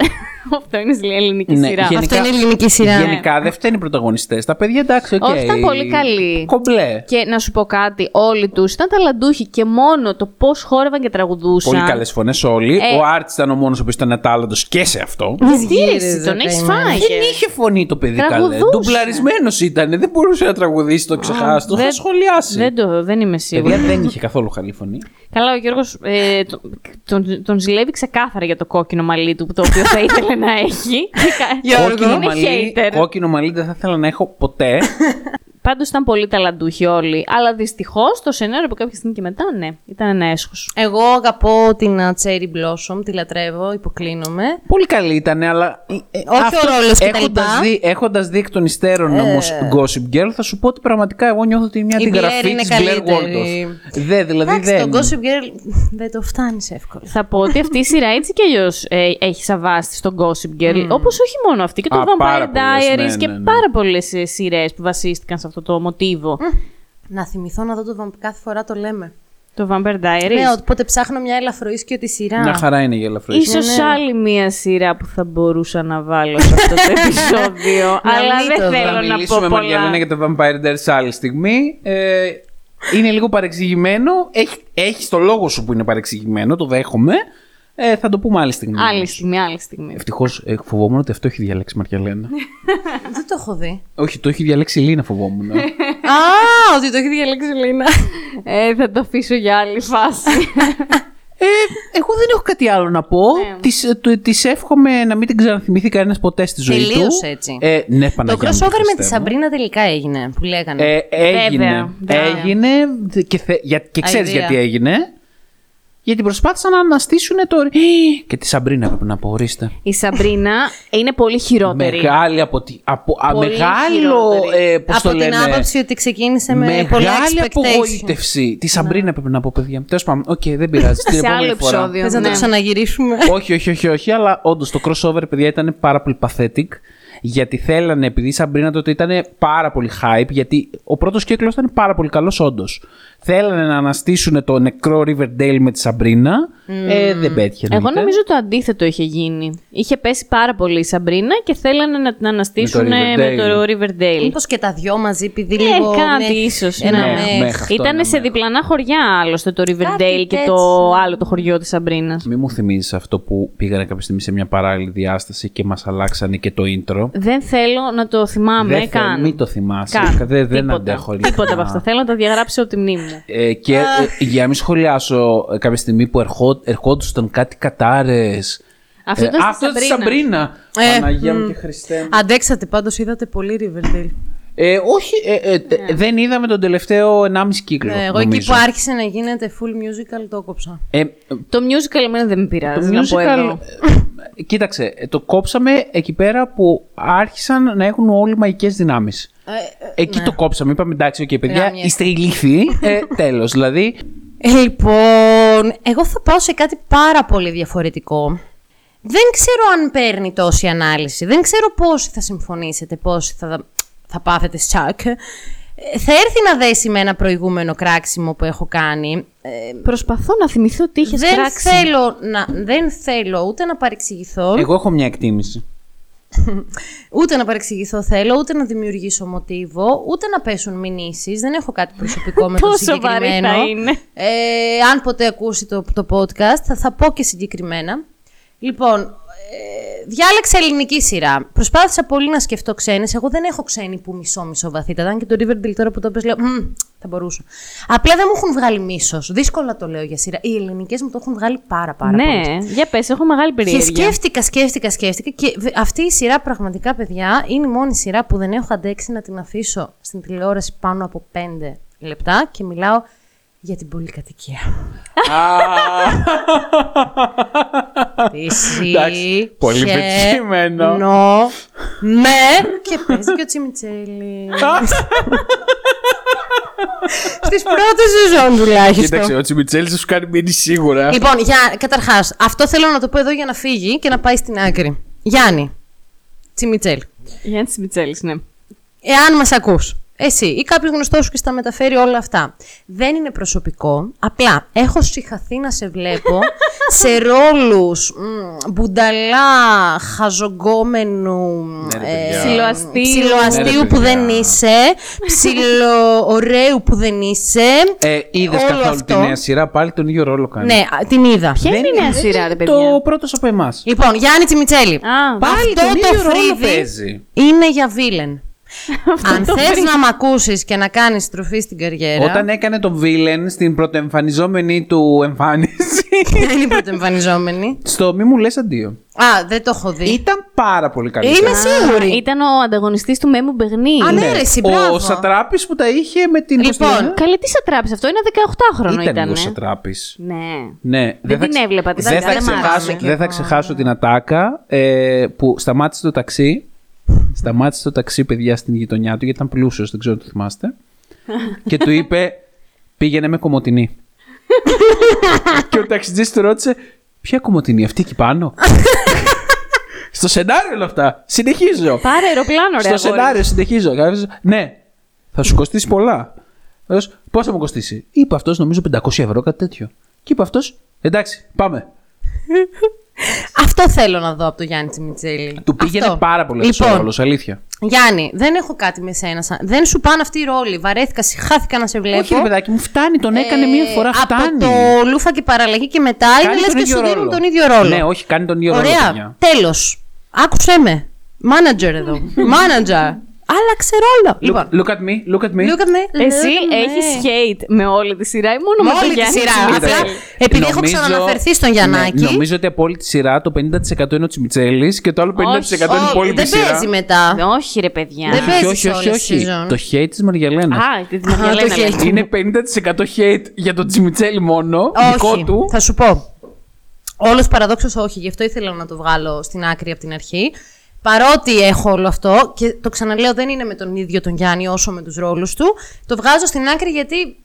Αυτό είναι στη ελληνική Ναι, σειρά. Αυτό είναι ελληνική σειρά. Γενικά δεν φταίνει οι πρωταγωνιστές. Τα παιδιά εντάξει, οκ. Όχι, ήταν πολύ καλοί. Κομπλέ. Και να σου πω κάτι, όλοι τους ήταν ταλαντούχοι και μόνο το πώς χόρευαν και τραγουδούσαν. Πολύ καλές φωνές όλοι. Ε. Ο Άρτσι ήταν ο μόνος ο οποίος ήταν ατάλλαντο και σε αυτό. Γιατί ρε, Γύριζε, εσύ, τον έχεις καημένος. φάει. Δεν είχε φωνή το παιδί καλέ. Τραγουδούσε. Ντουμπλαρισμένος ήταν. Δεν μπορούσε να τραγουδήσει, το ξεχάσει. Το είχα δεν- σχολιάσει. Δεν, το, δεν είμαι σίγουρη. Παιδιά δεν είχε καθόλου καλή φωνή. Καλά, ο Γιώργος ε, τον, τον, τον ζηλεύει ξεκάθαρα για το κόκκινο μαλλί του, το οποίο θα ήθελε να έχει. Γιώργο. κόκκινο, είναι μαλλί, hater. κόκκινο μαλλί δεν θα ήθελα να έχω ποτέ. Πάντως ήταν πολύ ταλαντούχοι όλοι. Αλλά δυστυχώς το σενάριο από κάποια στιγμή και μετά, ναι, ήταν ένα έσχος. Εγώ αγαπώ την α, Cherry Blossom, τη λατρεύω, υποκλίνομαι. Πολύ καλή ήταν, αλλά. ε, ε, Όχι ο ρόλος και τα έχοντας λοιπά. δει, έχοντας δει εκ των υστέρων όμως Gossip Girl, θα σου πω ότι πραγματικά εγώ νιώθω ότι είναι μια Η την Blair γραφή είναι της Blair καλύτερη. Waldorf. Δεν, δηλαδή Εντάξει, δεν. το Gossip Girl δεν το φτάνει εύκολα. Θα πω ότι αυτή η σειρά έτσι κι αλλιώς ε, έχει σαβάσει στον Gossip Girl. Όπως όχι μόνο αυτή, και το Α, Vampire πάρα πολλές, Diaries ναι, και ναι, ναι. πάρα πολλές σειρές που βασίστηκαν σε αυτό το μοτίβο. Να θυμηθώ να δω το βαμ- κάθε φορά το λέμε. Το Vampire Diaries. Ναι, οπότε ψάχνω μια ελαφροίσκητη σειρά. Μια χαρά είναι η ελαφρύ. Ίσως Ναι. άλλη μία σειρά που θα μπορούσα να βάλω σε αυτό το επεισόδιο. αλλά μην δεν το δω. θέλω Θα να πω μιλήσουμε πολλά. Μαριανένα για το Vampire Diaries άλλη στιγμή. Ε, είναι λίγο παρεξηγημένο. Έχει, έχεις το λόγο σου που είναι παρεξηγημένο, το δέχομαι. Ε, θα το πούμε άλλη στιγμή. Άλλη στιγμή, άλλη στιγμή. Ευτυχώς φοβόμουν ότι αυτό έχει διαλέξει η Μαριαλένα. Δεν το έχω δει. Όχι, το έχει διαλέξει η Λίνα, φοβόμουν. Α, ότι το έχει διαλέξει η Λίνα. Ε, θα το αφήσω για άλλη φάση. Ε, εγώ δεν έχω κάτι άλλο να πω. Ναι. Της, ε, του- της εύχομαι να μην την ξαναθυμηθεί κανένα ποτέ στη ζωή του. Τελείωσε έτσι. Ε, ναι, Το Παναγία μου, crossover με τη Χριστέ μου. Σαμπρίνα τελικά έγινε, που λέγανε. Ε, έγινε. Βέβαια, βέβαια. Έγινε και, θε, για, και ξέρεις Αηδία. γιατί έγινε. Γιατί προσπάθησαν να αναστήσουν το... Και τη Σαμπρίνα πρέπει να πω, ορίστε. Η Σαμπρίνα είναι πολύ χειρότερη. Μεγάλη από τη... Από, α, Πολύ μεγάλο... χειρότερη. Ε, πώς Από το την λένε, άποψη ότι ξεκίνησε με πολλά Μεγάλη expectation. απογοήτευση. Τη Σαμπρίνα πρέπει να πω, παιδιά. Τέλος πάντων, οκ, δεν πειράζει. Την Σε επόμενη άλλο φορά. επεισόδιο. Θες να το ναι. ξαναγυρίσουμε; όχι, όχι, όχι, όχι, αλλά όντως το crossover, παιδιά, ήταν πάρα πολύ pathetic. Γιατί θέλανε, επειδή η Σαμπρίνα τότε ήταν πάρα πολύ hype, γιατί ο πρώτος κύκλος ήταν πάρα πολύ καλός, όντως. Θέλανε να αναστήσουν το νεκρό Riverdale με τη Σαμπρίνα. Ε, δεν πέτυχε. Εγώ εννοείται. νομίζω το αντίθετο είχε γίνει. Είχε πέσει πάρα πολύ η Σαμπρίνα και θέλανε να την αναστήσουν με Riverdale. το Riverdale. Μήπως και τα δυο μαζί, επειδή Ε, λίγο. κάτι μεχ- ίσως, Ένα ναι. μεχ. Μεχ. Αυτό Ήταν είναι, σε ναι. διπλανά χωριά άλλωστε το Riverdale Κάτι και το τέτοιο. άλλο το χωριό της Σαμπρίνας. Μην μου θυμίζεις αυτό που πήγανε κάποια στιγμή σε μια παράλληλη διάσταση και μας αλλάξανε και το intro. Δεν θέλω να το θυμάμαι δεν θέλω, καν. μην το θυμάσαι. Καν. Δεν, δεν Τίποτα. αντέχω. ειλικρινά. Τίποτα από αυτά. Θέλω να τα διαγράψω από τη μνήμη μου. Ε, και ε, για να μην σχολιάσω ε, κάποια στιγμή που ερχό, ερχόντουσαν κάτι κατάρες. Αυτό ήταν στη αυτό ήταν στη Σαμπρίνα. Σαμπρίνα. Ε, Παναγία μου μ. και Χριστέ μου. Αντέξατε πάντως, είδατε πολύ Riverdale. Ε, όχι, ε, ε, τε- δεν είδαμε τον τελευταίο 1,5 κύκλο. Ε, εγώ εκεί νομίζω. που άρχισε να γίνεται full musical το κόψα. Ναι. Ε, Το musical εμένα δεν με πειράζει, το να πω musical, εδώ. ε, κοίταξε, ε, το κόψαμε εκεί πέρα που άρχισαν να έχουν όλοι μαγικές δυνάμεις. Εκεί το κόψαμε. Είπαμε εντάξει, οκ, παιδιά, Γάμησες. είστε ηλίθιοι. Ε, Τέλος. Δηλαδή, Ε, Λοιπόν, εγώ θα πάω σε κάτι πάρα πολύ διαφορετικό. Δεν ξέρω αν παίρνει τόση ανάλυση. Δεν ξέρω πόσοι θα συμφωνήσετε, πόσοι θα, θα πάθετε σοκ. Ε, Θα έρθει να δέσει με ένα προηγούμενο κράξιμο που έχω κάνει. Ε, Προσπαθώ να θυμηθώ τι είχες δεν, κράξει. θέλω να, δεν θέλω ούτε να παρεξηγηθώ, εγώ έχω μια εκτίμηση. ούτε να παρεξηγηθώ θέλω, ούτε να δημιουργήσω μοτίβο, ούτε να πέσουν μηνύσεις. Δεν έχω κάτι προσωπικό με το Πόσο βαρύ συγκεκριμένο. θα είναι. Ε, αν ποτέ ακούσει το, το podcast, θα, θα πω και συγκεκριμένα. Λοιπόν, ε, διάλεξα ελληνική σειρά. Προσπάθησα πολύ να σκεφτώ ξένες. Εγώ δεν έχω ξένη που μισό-μισό βαθύτατα. Αν και το Riverdale τώρα που το πες λέω, «Μμ, θα μπορούσα. Απλά δεν μου έχουν βγάλει μίσος. Δύσκολα το λέω για σειρά. Οι ελληνικές μου το έχουν βγάλει πάρα πάρα πολύ. Ναι, για πες, έχω μεγάλη Και περιέργεια. σκέφτηκα, σκέφτηκα, σκέφτηκα. Και βε- αυτή η σειρά πραγματικά, παιδιά, είναι η μόνη σειρά που δεν έχω αντέξει να την αφήσω στην τηλεόραση πάνω από 5 λεπτά και μιλάω για την πολυκατοικία. Εντάξει, πολύ πετυχημένο. Νο, με και παίζει και ο Τσιμιτσέλης. Στις πρώτες σεζόν τουλάχιστον. Κοίταξε, ο Τσιμιτσέλης θα σου κάνει μείνει σίγουρα. Λοιπόν, για, καταρχάς, αυτό θέλω να το πω εδώ για να φύγει και να πάει στην άκρη. Γιάννη, Τσιμιτσέλη. Γιάννη Μιτσέλη, ναι. Εάν μας ακούς, εσύ ή κάποιο γνωστός σου και στα μεταφέρει όλα αυτά. Δεν είναι προσωπικό. Απλά έχω συγχαθεί να σε βλέπω σε ρόλους μ, μπουνταλά, χαζογκόμενου, Ναι, ρε, παιδιά. Ψιλοαστείου. ψιλοαστείου Ναι, ρε, που παιδιά. δεν είσαι, ψιλοωραίου που δεν είσαι. Ε, Είδες Όλο καθόλου αυτό. τη νέα σειρά, πάλι τον ίδιο ρόλο κάνει. Ναι, α, την είδα. Ποια είναι η νέα σειρά, ρε παιδιά; Το πρώτος από εμάς. Λοιπόν, Γιάννη Τσιμιτσέλη. Α, Πάλι Αυτό τον το ίδιο ρόλο φρύδι παίζει. είναι για βίλεν. Αν θες να μ' ακούσεις και να κάνεις στροφή στην καριέρα... Όταν έκανε τον Βίλεν στην πρωτοεμφανιζόμενη του εμφάνιση. Δεν είναι πρωτοεμφανιζόμενη; στο μη μου λες αντίο. Α, δεν το έχω δει. Ήταν πάρα πολύ καλή. Είμαι σίγουρη. Ήταν ο ανταγωνιστής του Μέμου Μπεγνή. Α, ναι, ρε, εσύ, μπράβο. Ο Σατράπης που τα είχε με την. Λοιπόν, πώς τη λένε; Καλή τι σε τράπεζα, αυτό είναι 18χρονο ήταν ήταν. ο Σατράπης. Ναι. Ναι, Δεν θα την ξε- έβλεπα, την δεν είδα, θα, δεν μ' άρεσε. ξεχάσω, δεν θα ξεχάσω την ατάκα ε, που σταμάτησε το ταξί. Σταμάτησε το ταξί, παιδιά, στην γειτονιά του, γιατί ήταν πλούσιο, δεν ξέρω αν το θυμάστε. και του είπε, πήγαινε με κομμωτινή. και ο ταξιτζής του ρώτησε, ποια κομμωτινή, αυτή εκεί πάνω; Στο σενάριο όλα αυτά. Συνεχίζω. Πάρε αεροπλάνο, ρε. Στο αγόρι. σενάριο συνεχίζω. Γράφεις, Ναι, θα σου κοστίσει πολλά. Λες, Πώς θα μου κοστίσει; Είπε αυτός, νομίζω 500 ευρώ, κάτι τέτοιο. Και είπε αυτός, εντάξει, πάμε. Αυτό θέλω να δω από το Γιάννη Τσιμιτσέλη. Του πήγαινε Αυτό. πάρα πολύ αυτό λοιπόν, ο ρόλος, αλήθεια. Γιάννη, δεν έχω κάτι με σένα. σαν- Δεν σου πάνε αυτοί οι ρόλοι. Βαρέθηκα, χάθηκα να σε βλέπω. Όχι, ρε παιδάκι μου, φτάνει, τον έκανε μία φορά, Ε, φτάνει. Από το Λούφα και παραλλαγή και μετά είναι λες τον και ίδιο σου δίνουν ρόλο. τον ίδιο ρόλο. Ναι, όχι, κάνει τον ίδιο ρόλο. Ωραία. παιδιά. Τέλος. Άκουσέ με. Μάνατζερ εδώ. Μάνατζερ. Άλλαξε ρόλο. Λοιπόν, Look, look at me, look at me. look at me. Εσύ look at me. έχεις hate με όλη τη σειρά ή μόνο με, Με το όλη τη Γιάννη; σειρά. Τσιμιτσέλη; Απλά, επειδή έχω Νομίζω- ξαναναφερθεί στον Γιαννάκη. Ναι, νομίζω ότι από όλη τη σειρά το 50% είναι ο Τσιμιτσέλης και το άλλο 50% είναι η Όχι, υπόλοιπη δεν σειρά. παίζει μετά. Όχι, ρε παιδιά. Δεν παίζει όχι, σε όχι, όλες όχι. τις season. Το hate της Μαριαλένα. Α, τη Α, Μαριαλένα το λέμε. hate. Είναι 50% hate για τον Τσιμιτσέλη μόνο, δικό Όχι, του. θα σου πω. Όλος παραδόξως όχι, γι' αυτό ήθελα να το βγάλω στην άκρη από την αρχή. Παρότι έχω όλο αυτό και το ξαναλέω δεν είναι με τον ίδιο τον Γιάννη όσο με τους ρόλους του, το βγάζω στην άκρη γιατί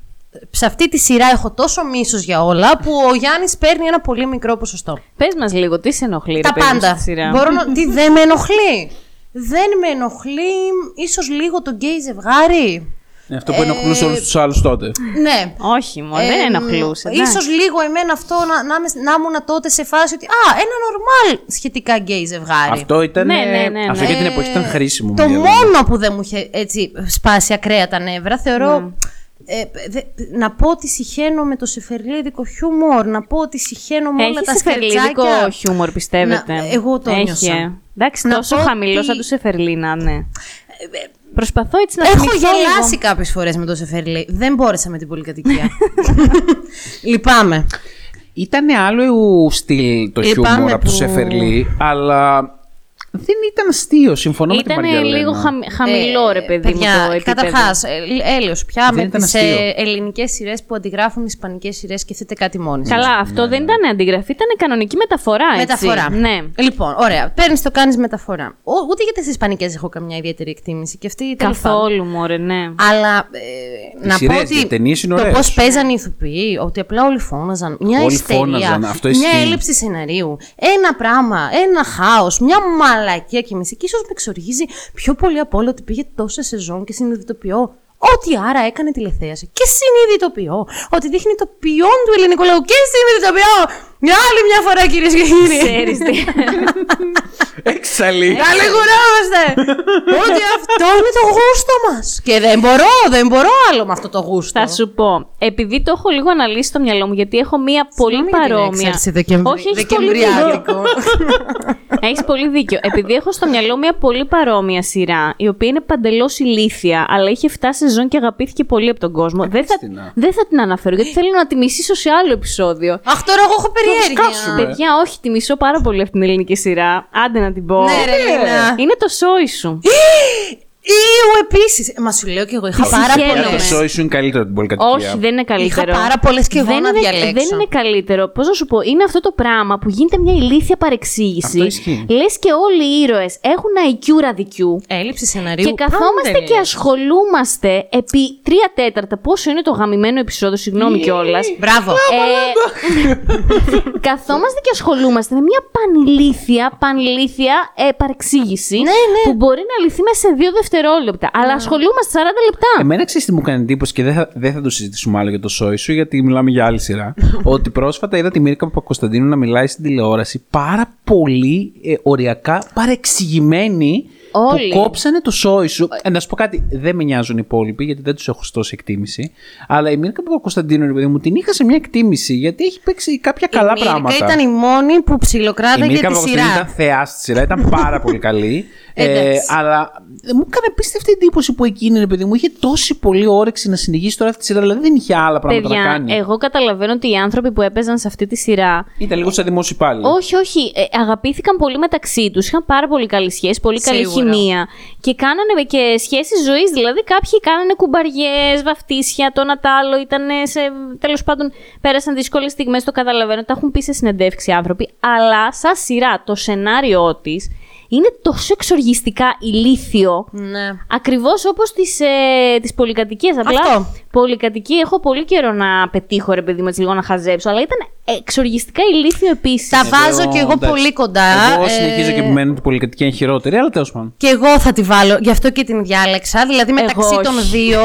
σε αυτή τη σειρά έχω τόσο μίσος για όλα που ο Γιάννης παίρνει ένα πολύ μικρό ποσοστό. Πες μας λίγο, τι σε ενοχλεί, ρε Τα παιδί μου, πάντα. στη σειρά; Μπορώ να... Τι δεν με ενοχλεί. Δεν με ενοχλεί ίσως λίγο το γκέι ζευγάρι. Είναι αυτό που ενοχλούσε όλους τους άλλους τότε. Ναι. Όχι, μόνο δεν Εμ, ενοχλούσε. ναι. Ίσως λίγο εμένα αυτό να, να, είμαι- να ήμουν τότε σε φάση ότι Α, ένα normal σχετικά γκέι ζευγάρι. Αυτό ήταν. Ναι, ναι, ναι, Αυτό ναι. για την εποχή ήταν χρήσιμο. Το Μαριαλένα. μόνο που δεν μου είχε έτσι σπάσει ακραία τα νεύρα, θεωρώ. Ναι. Ε, δε- να πω ότι συχαίνω με το σεφερλίδικο χιούμορ, να πω ότι συχαίνω με όλα τα Έχει σεφερλίδικο σκετσάκια. χιούμορ, πιστεύετε; Να- εγώ το Έχει. νιώσα. ε. Εντάξει, Να τόσο πω χαμηλός ότι- σαν του Σεφερλίνα, ναι. Προσπαθώ έτσι να Έχω θυμηθώ λίγο. γελάσει κάποιες φορές με το σεφερλί. Δεν μπόρεσα με την πολυκατοικία. Λυπάμαι. Ήταν άλλο στυλ το Λυπάμαι χιούμορ από το που- Σεφερλί, αλλά δεν ήταν αστείο, συμφωνώ με την Ήταν Μαριαλένα. λίγο χαμ- χαμηλό, ρε παιδί μου, το επίπεδο. Καταρχάς, έλεος πια Δεν με ήταν τις αστείο. ελληνικές σειρές που αντιγράφουν ισπανικές σειρές, σκεφτείτε κάτι μόνοι σας. Καλά, αυτό δεν ήταν αντιγραφή, ήταν κανονική μεταφορά, έτσι. Μεταφορά. Ναι. Λοιπόν, ωραία. Παίρνεις το κάνεις μεταφορά. Ο, ούτε για τι Ισπανικές έχω καμιά ιδιαίτερη εκτίμηση. Και αυτή τέλος πάντων. Καθόλου, μωρέ, ναι. Αλλά ε, να σειρές, πω οι ότι ταινίες είναι το ωραίες. πώς παίζανε οι ηθοποιοί, ότι απλά όλοι φώναζαν, μια Όλοι ιστερία, φώναζαν, αυτό μια ισχύει. έλλειψη σεναρίου, ένα πράγμα, ένα χάος, μια μαλακία και μισή. Και ίσως με εξοργίζει πιο πολύ από όλο ότι πήγε τόσα σεζόν και συνειδητοποιώ ότι άρα έκανε τηλεθέαση. Και συνειδητοποιώ ότι δείχνει το ποιόν του ελληνικού λαού και συνειδητοποιώ για άλλη μια φορά κυρίες και κύριοι. Ξέρεις τι. Εξαλεί. Καληγορόμαστε! ότι αυτό είναι το γούστο μας. Και δεν μπορώ, δεν μπορώ άλλο με αυτό το γούστο. Θα σου πω, επειδή το έχω λίγο αναλύσει στο μυαλό μου, γιατί έχω μία πολύ Συγγνώμη για την παρόμοια. έξαρση Δεκεμβρι... Όχι, έχεις πολύ δίκιο. Δεκεμβριάτικο. Έχεις πολύ δίκιο. Επειδή έχω στο μυαλό μια πολύ παρόμοια σειρά, η οποία είναι παντελώς ηλίθια, αλλά είχε 7 σεζόν και αγαπήθηκε πολύ από τον κόσμο. Δεν θα, την, α. δεν θα την αναφέρω, γιατί θέλω να τη μισήσω σε άλλο επεισόδιο. Αχ, τώρα εγώ έχω περιέργεια. σκάσουμε. Παιδιά, όχι, τη μισώ πάρα πολύ αυτή την ελληνική σειρά. Άντε να την πω. Ναι, ρε, Λίνα. Είναι το σόι σου. Ήου επίσης. Μα σου λέω κι εγώ είχα Τι πάρα συγχαίρομαι. Το πολλέ. σόι σου είναι καλύτερο από την πολυκατοικία. Όχι, δεν είναι καλύτερο. Είχα πάρα πολλές και εγώ δεν να είναι, διαλέξω. Δεν είναι καλύτερο. Πώς να σου πω, είναι αυτό το πράγμα που γίνεται μια ηλίθια παρεξήγηση. Αυτό ισχύει. Λες και όλοι οι ήρωες έχουν IQ ραδικιού. Έλλειψη σεναρίου. Και καθόμαστε πάντα και λες. ασχολούμαστε επί τρία τέταρτα. Πόσο είναι το γαμημένο επεισόδιο, συγγνώμη κιόλας. Μπράβο. Ε, καθόμαστε και ασχολούμαστε με μια πανηλήθεια, πανηλήθεια ε, παρεξήγηση Ναι, ναι. που μπορεί να λυθεί μέσα σε δύο δευτερόλεπτα. Αλλά ασχολούμαστε 40 λεπτά. Εμένα ξέρεις τι μου έκανε εντύπωση και δεν θα, δεν θα το συζητήσουμε άλλο για το σόι σου, γιατί μιλάμε για άλλη σειρά. ότι πρόσφατα είδα τη Μίρκα Παπακοσταντίνου να μιλάει στην τηλεόραση πάρα πολύ ε, οριακά παρεξηγημένη. Όλοι. Που κόψανε το σόι σου. Ε, να σου πω κάτι, δεν με νοιάζουν οι υπόλοιποι, γιατί δεν τους έχω τόση εκτίμηση. Αλλά η Μίρκα Παπακοσταντίνου, ρε παιδί μου, την είχα σε μια εκτίμηση, γιατί έχει παίξει κάποια καλά η Μίρικα πράγματα. ήταν η μόνη που Η ψιλοκράταγε Μίρκα τη Παπακοσταντίνου σειρά. ήταν θεάς στη σειρά, ήταν πάρα πολύ καλή. ε, Εντάξει. αλλά μου έκανε απίστευτη εντύπωση που εκείνη, ρε παιδί μου, είχε τόση πολύ όρεξη να συνεχίσει τώρα αυτή τη σειρά. Δηλαδή δεν είχε άλλα πράγματα να Παιδιά, κάνει. εγώ καταλαβαίνω ότι οι άνθρωποι που έπαιζαν σε αυτή τη σειρά. Ήταν λίγο σαν δημόσιο υπάλληλο. Όχι, όχι. Ε, αγαπήθηκαν πολύ μεταξύ τους. Είχαν πάρα πολύ καλή σχέση, πολύ καλή Σίγουρα. Χημεία. Και κάνανε και σχέσεις ζωής. Δηλαδή, κάποιοι κάνανε κουμπαριές, βαφτίσια, το ένα τ' άλλο. Ήταν σε. Τέλος πάντων, πέρασαν δύσκολες στιγμές, το καταλαβαίνω. Τα έχουν πει σε συνεντεύξει άνθρωποι. Αλλά, σαν σειρά, το σενάριό της είναι τόσο εξοργιστικά ηλίθιο. Ναι. Ακριβώς όπως τις ε, τις πολυκατοικίες. Απλά Αυτό. πολυκατοικία έχω πολύ καιρό να πετύχω, ρε παιδί μου, έτσι λίγο να χαζέψω. Αλλά ήταν εξοργιστικά ηλίθιο επίσης. Τα βάζω κι εγώ εντάξει. πολύ κοντά. Εγώ ε, συνεχίζω και επιμένω ότι η πολυκατοικία είναι χειρότερη, αλλά τέλος πάντων. Και εγώ θα τη βάλω, γι' αυτό και την διάλεξα. Δηλαδή μεταξύ Εγώ των όχι. δύο.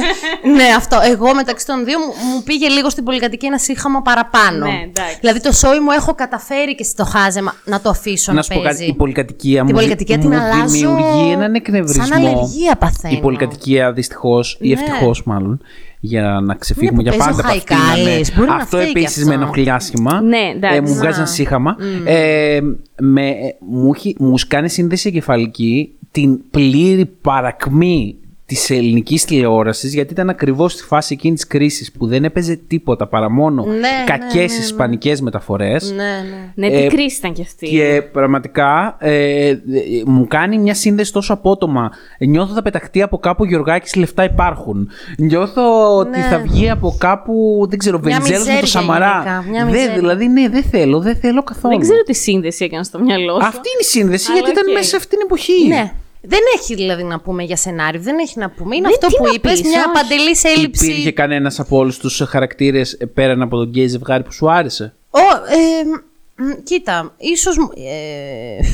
ναι, αυτό. Εγώ μεταξύ των δύο μου, μου πήγε λίγο στην πολυκατοικία ένα σύγχαμα παραπάνω. Ναι, εντάξει. δηλαδή το σόι μου έχω καταφέρει και στο χάζεμα να το αφήσω να, Να σου πω παίζει. κάτι, η πολυκατοικία Την μου, πολυκατοικία μου την αλλάζω δημιουργεί έναν εκνευρισμό. σαν αλλεργία παθαίνω. Η πολυκατοικία δυστυχώς, ή Ναι. ευτυχώς μάλλον, για να ξεφύγουμε Ναι, που για παίζει πάντα ο από αυτήν. Χαϊκάλης. ναι. Μπορεί να Αυτό φταίει κι επίσης αυτό. με ενοχλεί άσχημα. Ναι, εντάξει. Ε, μου βγάζει ένα σύγχαμα. Ε, με, ε, μου, έχει- μου κάνει σύνδεση εγκεφαλική την πλήρη παρακμή της ελληνικής τηλεόρασης, γιατί ήταν ακριβώς στη φάση εκείνης της κρίσης που δεν έπαιζε τίποτα παρά μόνο Ναι, κακές ναι, ναι, ναι. ισπανικές μεταφορές. Ναι, ναι. Ναι, τι Ε, κρίση ήταν κι αυτή. Και πραγματικά ε, ε, μου κάνει μια σύνδεση τόσο απότομα. Νιώθω θα πεταχτεί από κάπου Γιωργάκης λεφτά υπάρχουν. Νιώθω ότι θα βγει από κάπου, δεν ξέρω, Ναι. Μια Βενιζέλος με το μιζέρια Σαμαρά. γενικά, μια Δεν, μιζέρια. δηλαδή, ναι, δεν θέλω, δεν θέλω καθόλου. Δεν ξέρω τι σύνδεση έκανε στο μυαλό σου. Αυτή είναι η σύνδεση, Αλλά γιατί ήταν οκ. μέσα σε αυτήν την εποχή. Ναι. Δεν έχει δηλαδή να πούμε για σενάριο, δεν έχει να πούμε. Είναι Δεν- αυτό τι που είπες, να πεις, μια όχι. παντελή έλλειψη. Υπήρχε κανένας από όλους τους χαρακτήρες πέραν από τον γκέι ζευγάρι που σου άρεσε; Ω, ε, μ, κοίτα, ίσως... Ε,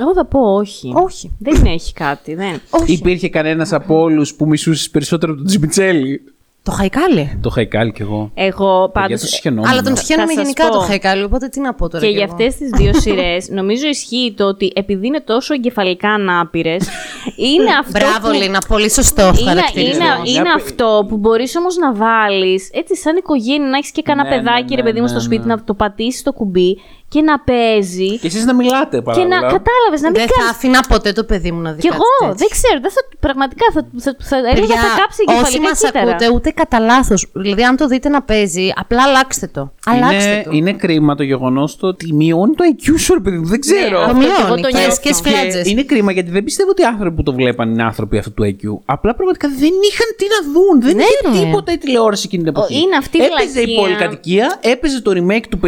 Εγώ θα πω όχι. όχι. Δεν έχει κάτι. Δεν. Όχι. Υπήρχε κανένας από όλους που μισούσες περισσότερο από τον Τζιμιτσέλη; Το Χαϊκάλι. Το Χαϊκάλ κι εγώ. Εγώ Παιδιά, πάντως. το συχαινόμουν. Αλλά τον θα συχαίνομαι σας γενικά πω. το Χαϊκάλι, οπότε τι να πω τώρα. Και κι για εγώ. αυτές τις δύο σειρές, νομίζω ισχύει το ότι επειδή είναι τόσο εγκεφαλικά ανάπηρες, είναι αυτό. Μπράβο, που... Λίνα, πολύ σωστό Είναι, χαρακτηρισμό. είναι, είναι Για πε- αυτό που μπορείς όμως να βάλεις έτσι σαν οικογένεια, να έχεις και κανένα Ναι, παιδάκι, ναι, ρε παιδί μου, ναι, στο ναι, σπίτι, ναι. να το πατήσεις το κουμπί και να παίζει Και εσείς να μιλάτε και παράλληλα. να κατάλαβες να μην Δεν κάνει. θα άφηνα ποτέ το παιδί μου να δει Κι κάτι εγώ τέτοιο. δεν ξέρω, δεν θα, πραγματικά θα, θα, θα, έλεγα Παιδιά, θα κάψει η όσοι κεφαλικά μας κύτταρα. ακούτε, ούτε κατά λάθος. Δηλαδή, αν το δείτε να παίζει, απλά αλλάξτε το. Αλλάξτε Είναι, το. είναι κρίμα το γεγονός ότι μειώνει το IQ σου, ρε παιδί μου. Δεν ξέρω. το αυτό και εγώ μειώνει. το Και νιώθω. και σφλάτζες. Και είναι κρίμα γιατί δεν πιστεύω ότι οι άνθρωποι που το βλέπαν είναι άνθρωποι αυτού του IQ. Απλά πραγματικά δεν είχαν τι να δουν. Δεν Ναι, είχε ρε. τίποτα η τηλεόραση εκείνη την εποχή. είναι αυτή η Έπαιζε η βλακεία. πολυκατοικία, έπαιζε το remake του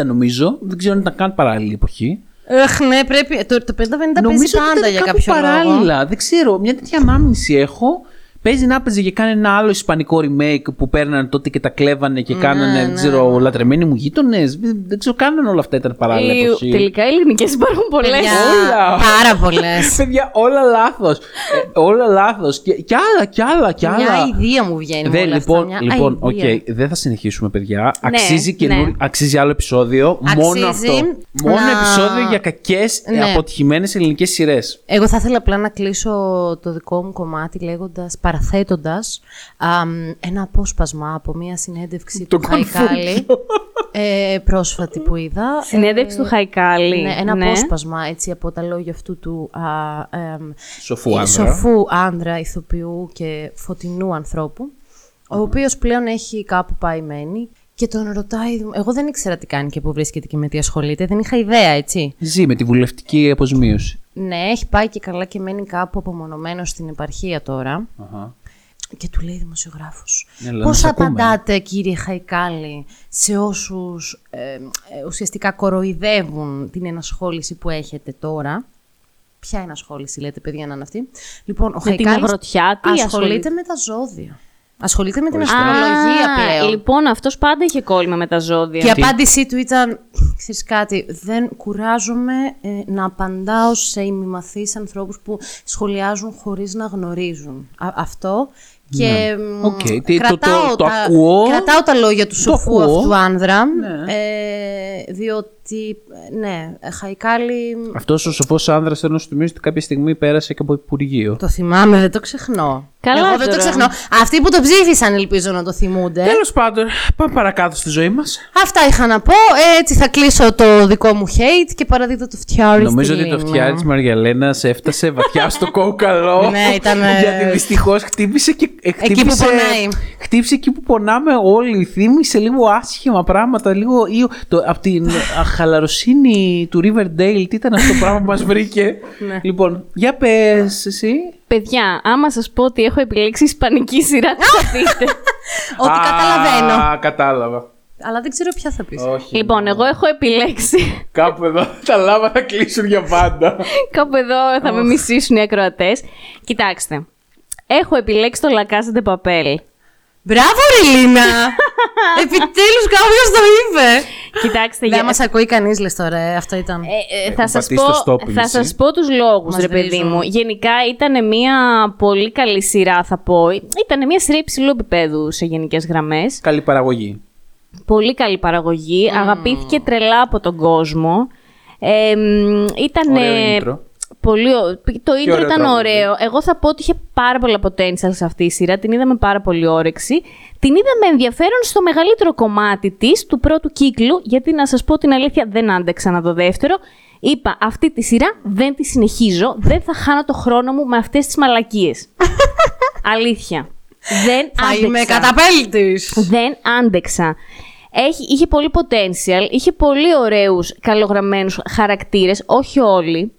50-50 νομίζω. Δεν ξέρω αν ήταν καν παράλληλη εποχή. Εχ, ναι, πρέπει. Το, το 50-50 παίζει Νομίζω ότι πάντα ήταν για κάπου κάποιο λόγο. παράλληλα. Δεν ξέρω. Μια τέτοια ανάμνηση έχω. Παίζει να παίζει και κάνει ένα άλλο ισπανικό remake που παίρνανε τότε και τα κλέβανε και κάνανε, δεν ξέρω, λατρεμένοι μου γείτονες. Δεν ξέρω, κάνανε όλα αυτά ήταν παράλληλα Ε, εποχή. Τελικά οι ελληνικές υπάρχουν πολλές. Παιδιά, Όλα. Πάρα πολλές. Παιδιά, όλα λάθος. όλα λάθος. Και, και άλλα, και άλλα, και άλλα. Μια ιδέα μου βγαίνει. Δεν, με όλα λοιπόν, αυτά, μια λοιπόν οκ, αηδία. δεν θα συνεχίσουμε, παιδιά. αξίζει, καινούρι- ναι. αξίζει άλλο επεισόδιο. μόνο Αξίζει αυτό. Μόνο να- επεισόδιο για κακές, Ναι. αποτυχημένες ελληνικές σειρές. Εγώ θα ήθελα απλά να κλείσω το δικό μου κομμάτι λέγοντας, παραθέτοντας αμ, ένα απόσπασμα από μια συνέντευξη Το του Χαϊκάλη ε, πρόσφατη που είδα. Συνέντευξη Ε, του Χαϊκάλη. Ναι, ένα απόσπασμα έτσι από τα λόγια αυτού του α, εμ, Σοφού ε, άνδρα. σοφού άνδρα, ηθοποιού και φωτεινού ανθρώπου, ο οποίος πλέον έχει κάπου πάει μένει και τον ρωτάει, εγώ δεν ήξερα τι κάνει και που βρίσκεται και με τι ασχολείται, δεν είχα ιδέα, έτσι. Ζει με τη βουλευτική αποζημίωση. Ναι, έχει πάει και καλά και μένει κάπου απομονωμένος στην επαρχία τώρα. Αχα. Και του λέει δημοσιογράφος, Ναι, αλλά πώς να σε ακούμε, απαντάτε κύριε Χαϊκάλη σε όσους ε, ε, ουσιαστικά κοροϊδεύουν την ενασχόληση που έχετε τώρα; Ποια ενασχόληση λέτε παιδιά να είναι αυτή; Λοιπόν, ο Με την Χαϊκάλης αγροτιά, τι ασχολείται ασχολείται; με τα ζώδια. Ασχολείται με την Α, αστρολογία πλέον. Λοιπόν, αυτός πάντα είχε κόλλημα με τα ζώδια. Και η απάντησή του ήταν, ξέρεις κάτι, δεν κουράζομαι ε, να απαντάω σε ημιμαθείς ανθρώπους που σχολιάζουν χωρίς να γνωρίζουν. Α- αυτό και μ, Οκ, τι- το- κρατάω, το- το τα, ακούω. κρατάω τα λόγια του σοφού ακούω. αυτού άνδρα, Ναι. ε, διότι, ε, ναι, Χαϊκάλη, Αυτός ο σοφός άνδρας θέλω να σου θυμίσω ότι κάποια στιγμή πέρασε και από Υπουργείο. το θυμάμαι, δεν το ξεχνώ. Καλά Εγώ δεν το τώρα. ξεχνώ. Αυτοί που το ψήφισαν ελπίζω να το θυμούνται. Τέλος πάντων, πάμε παρακάτω στη ζωή μας. Αυτά είχα να πω. Έτσι θα κλείσω το δικό μου hate και παραδίδω το φτιάρι Νομίζω στη ότι το Λίνα. φτιάρι της Μαργιαλένας έφτασε βαθιά στο κόκαλο. Ναι, ήταν, ε, Γιατί δυστυχώς χτύπησε και. ε, Εκεί που χτύπησε- πονάει. Χτύπησε εκεί που πονάμε όλοι. Θύμησε λίγο άσχημα πράγματα. Λίγο ίο. Το, από την α, χαλαροσύνη του Riverdale, τι ήταν αυτό το πράγμα που μας βρήκε; Ναι. Λοιπόν, για πες εσύ. Παιδιά, άμα σας πω ότι έχω επιλέξει ισπανική σειρά, τι θα πείτε. Ότι Α, καταλαβαίνω. κατάλαβα. Αλλά δεν ξέρω ποια θα πεις. Όχι. λοιπόν, εγώ έχω επιλέξει. Κάπου εδώ τα λάβα θα κλείσουν για πάντα. Κάπου εδώ θα με μισήσουν οι ακροατές. Κοιτάξτε. Έχω επιλέξει το La Casa de Papel. Μπράβο, ρε Λίνα! Επιτέλους κάποιος το είπε! Κοιτάξτε, Δεν για... μας ακούει κανείς, λες τώρα. ε, Αυτό ήταν. Ε, ε, Έχουμε θα σας πατήσει το πω, stop θα εμείς, σας ε. πω τους λόγους, Μας ρε παιδί βρίζουν. μου. Γενικά ήταν μια πολύ καλή σειρά, θα πω. Ήταν μια σειρά υψηλού επίπεδου σε γενικές γραμμές. Καλή παραγωγή. Πολύ καλή παραγωγή. Αγαπήθηκε τρελά από τον κόσμο. Ε, μ, ήταν Ωραίο intro. Πολύ, ω- το intro ωραίο ήταν τραγούδι. ωραίο. Εγώ θα πω ότι είχε πάρα πολλά potential σε αυτή η σειρά. Την είδαμε πάρα πολύ όρεξη. Την είδαμε ενδιαφέρον στο μεγαλύτερο κομμάτι της, του πρώτου κύκλου, γιατί να σας πω την αλήθεια, δεν άντεξα να το δεύτερο. Είπα, αυτή τη σειρά δεν τη συνεχίζω. Δεν θα χάνω το χρόνο μου με αυτές τις μαλακίες. αλήθεια. Δεν Θα άντεξα. είμαι καταπέλτης. Δεν άντεξα. Έχει, είχε πολύ potential, είχε πολύ ωραίους καλογραμμένους χαρακτήρες, όχι όλοι.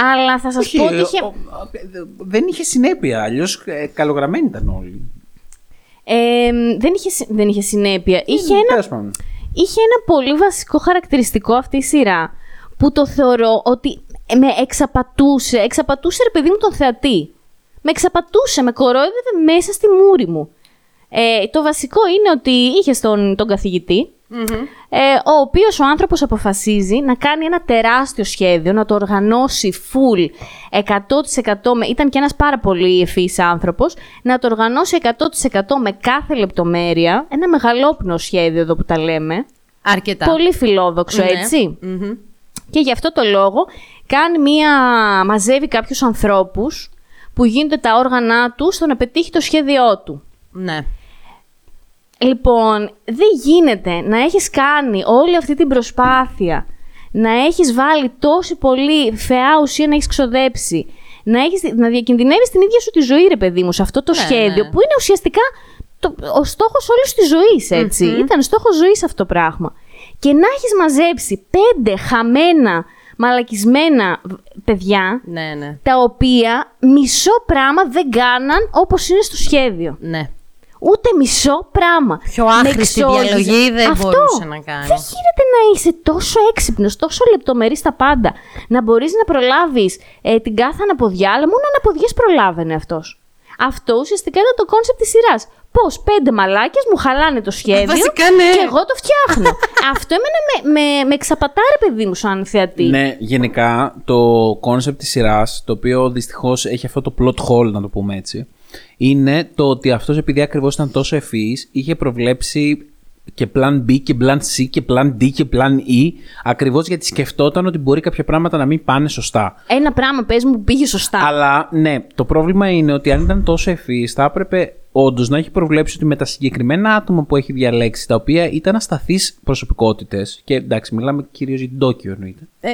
Αλλά θα σας Όχι, πω ότι ε, είχε... ο- ε, δεν είχε συνέπεια. Αλλιώς καλογραμμένοι ήταν όλοι. Ε, δεν, είχε, συ- δεν είχε συνέπεια. Είχε ένα, Τέλος πάντων. είχε ένα πολύ βασικό χαρακτηριστικό αυτή η σειρά που το θεωρώ ότι με εξαπατούσε, εξαπατούσε ρε παιδί μου τον θεατή. Με εξαπατούσε, με κορόιδευε μέσα στη μούρη μου. Ε, το βασικό είναι ότι είχε τον, τον καθηγητη ε, ο οποίος ο άνθρωπος αποφασίζει να κάνει ένα τεράστιο σχέδιο, να το οργανώσει full 100% με, ήταν και ένας πάρα πολύ ευφύης άνθρωπος, να το οργανώσει 100% με κάθε λεπτομέρεια, ένα μεγαλόπνο σχέδιο εδώ που τα λέμε, Αρκετά. πολύ φιλόδοξο Ναι. έτσι. Μμμ. Και γι' αυτό το λόγο κάνει μία, μαζεύει κάποιους ανθρώπους που γίνονται τα όργανα του στο να πετύχει το σχέδιό του. Ναι. Λοιπόν, δεν γίνεται να έχεις κάνει όλη αυτή την προσπάθεια, να έχεις βάλει τόση πολύ φαιά ουσία να έχεις ξοδέψει, να, έχεις, να διακινδυνεύεις την ίδια σου τη ζωή, ρε παιδί μου, σε αυτό το Ναι, σχέδιο, ναι. που είναι ουσιαστικά το, ο στόχος όλης της ζωής, έτσι. Ήταν στόχος ζωής αυτό το πράγμα. Και να έχεις μαζέψει πέντε χαμένα, μαλακισμένα β- παιδιά, Ναι, ναι. τα οποία μισό πράγμα δεν κάναν όπως είναι στο σχέδιο. Ναι. Ούτε μισό πράγμα. Πιο Με άχρηστη εξόριζε. διαλογή δεν Αυτό. μπορούσε να κάνεις. Δεν γίνεται να είσαι τόσο έξυπνος, τόσο λεπτομερής στα πάντα. Να μπορείς να προλάβεις ε, την κάθε αναποδιά, αλλά μόνο αναποδιές προλάβαινε αυτός. Αυτό ουσιαστικά ήταν το κόνσεπτ της σειράς. Πώς πέντε μαλάκες μου χαλάνε το σχέδιο Βασικά, ναι. και εγώ το φτιάχνω. Αυτό εμένα με, με, με ξενέρωνε ρε παιδί μου σαν θεατή. Ναι, γενικά το κόνσεπτ της σειράς, το οποίο δυστυχώς έχει αυτό το plot hole, να το πούμε έτσι, είναι το ότι αυτός επειδή ακριβώς ήταν τόσο ευφύης, είχε προβλέψει και plan B και plan C και plan D και plan E, ακριβώς γιατί σκεφτόταν ότι μπορεί κάποια πράγματα να μην πάνε σωστά. Ένα πράγμα πες μου που πήγε σωστά. Αλλά ναι, το πρόβλημα είναι ότι αν ήταν τόσο ευφύης, θα έπρεπε όντως να έχει προβλέψει ότι με τα συγκεκριμένα άτομα που έχει διαλέξει, τα οποία ήταν ασταθείς προσωπικότητες. Και εντάξει, μιλάμε κυρίως για την Τόκιο εννοείται. Ε,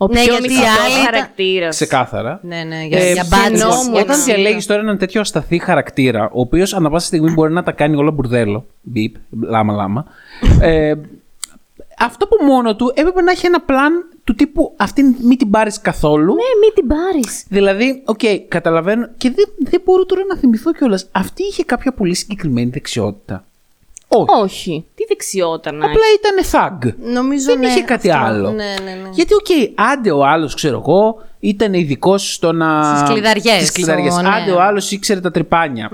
Ο ναι, πιο γιατί μυθικό οι άλλοι ήταν- χαρακτήρας. Ξεκάθαρα. Ναι, ναι, για, Ε, για λοιπόν, budget. φαινόμουν. Όταν Ναι. διαλέγεις τώρα έναν τέτοιο ασταθή χαρακτήρα, ο οποίος ανά πάσα στιγμή μπορεί να τα κάνει όλα μπουρδέλο. Μπιπ, λάμα λάμα. ε, αυτό που μόνο του έπρεπε να έχει ένα plan του τύπου αυτήν μην την πάρεις καθόλου. Ναι, μην την πάρεις. Δηλαδή, οκ, καταλαβαίνω και δεν, δεν μπορώ τώρα να θυμηθώ κιόλας. Αυτή είχε κάποια πολύ συγκεκριμένη δεξιότητα. Όχι. Όχι. Τι δεξιότητα να Απλά ήταν thug. Νομίζω δεν ναι, είχε κάτι αυτό. άλλο. Ναι, ναι, ναι. Γιατί, οκ, άντε ο άλλος, ξέρω εγώ, ήταν ειδικός στο να. Στις κλειδαριές, Στις κλειδαριές. στο- ναι. Άντε ο άλλος ήξερε τα τρυπάνια.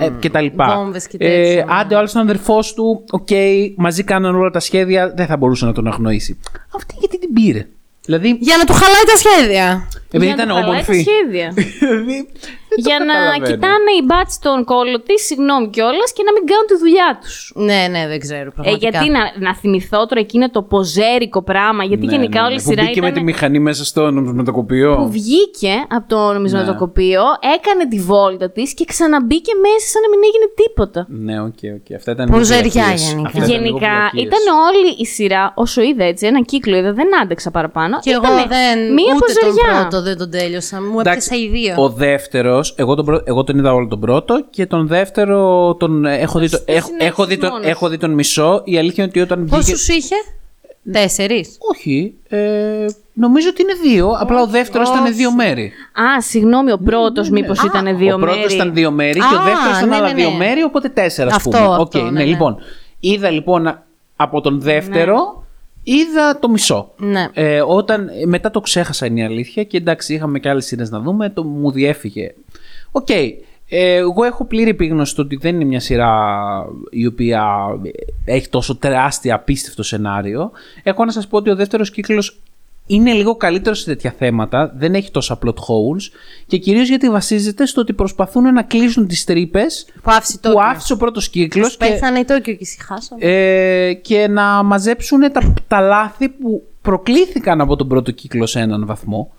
Ε, και τα λοιπά. Βόμβες και τέτοια, ε, ναι. άντε ο άλλος ήταν αδερφός του, οκ, μαζί κάναν όλα τα σχέδια, δεν θα μπορούσε να τον αγνοήσει. Αυτή γιατί την πήρε; Δηλαδή, Για να του χαλάει τα σχέδια. επειδή Για να ήταν του χαλάει τα όμορφη. σχέδια. Δηλαδή, δεν το Για να καταλαβαίνω. κοιτάνε οι μπάτσοι στον κώλο της, συγγνώμη κιόλας, και να μην κάνουν τη δουλειά τους. Ναι, ναι, δεν ξέρω. Ε, Πραγματικά. γιατί να, να θυμηθώ τώρα εκείνο το ποζέρικο πράγμα, γιατί Ναι, γενικά ναι, όλη ναι, η σειρά Που μπήκε ήταν... με τη μηχανή μέσα στο νομισματοκοπείο. που βγήκε από το νομισματοκοπείο, έκανε τη βόλτα της και ξαναμπήκε μέσα σαν να μην έγινε τίποτα. Ναι, οκ, οκ. Αυτά ήταν Ποζεριά λίγο βλακείες. γενικά. Αυτά ήταν λίγο Γενικά βλακείες. ήταν όλη η σειρά, όσο είδα έτσι, ένα κύκλο είδα, δεν άντεξα παραπάνω. Και εγώ Ήτανε δεν. Μία ούτε τον ποζεριά. πρώτο δεν τον τέλειωσα. Μου έπιασα οι δύο. Ο δεύτερος, εγώ, τον πρω- εγώ τον είδα όλο τον πρώτο και τον δεύτερο τον έχω δει, το- το έχω, έχω, δει τον, μόνος; έχω δει τον μισό. Η αλήθεια είναι ότι όταν βγήκε. Πόσους είχε, Τέσσερις. Όχι. Ε, νομίζω ότι είναι δύο. Απλά ο δεύτερος ήταν δύο μέρη. Α, συγγνώμη, ο πρώτος μήπως ήταν δύο ο πρώτος μέρη. ήταν δύο μέρη και ο Α, δεύτερος ήταν ναι, άλλα ναι, δύο ναι. μέρη, οπότε τέσσερα, ας Αυτό, πούμε. αυτό, Οκ, ναι, ναι, ναι. λοιπόν. Είδα λοιπόν από τον δεύτερο, είδα το μισό. Ναι. Ε, όταν, ε, μετά το ξέχασα είναι η αλήθεια και εντάξει, είχαμε και άλλες σειρές να δούμε, το μου διέφυγε. Οκ. Ε, εγώ έχω πλήρη επίγνωση στο ότι δεν είναι μια σειρά η οποία έχει τόσο τεράστια απίστευτο σενάριο. Έχω να σας πω ότι ο δεύτερος κύκλος είναι λίγο καλύτερο σε τέτοια θέματα, δεν έχει τόσα plot holes και κυρίως γιατί βασίζεται στο ότι προσπαθούν να κλείσουν τις τρύπες Που άφησε το. που άφησε ο πρώτος κύκλος και, Πέθανε η Τόκιο και ησυχάσαμε. ε, και να μαζέψουν τα, τα λάθη που προκλήθηκαν από τον πρώτο κύκλο σε έναν βαθμό.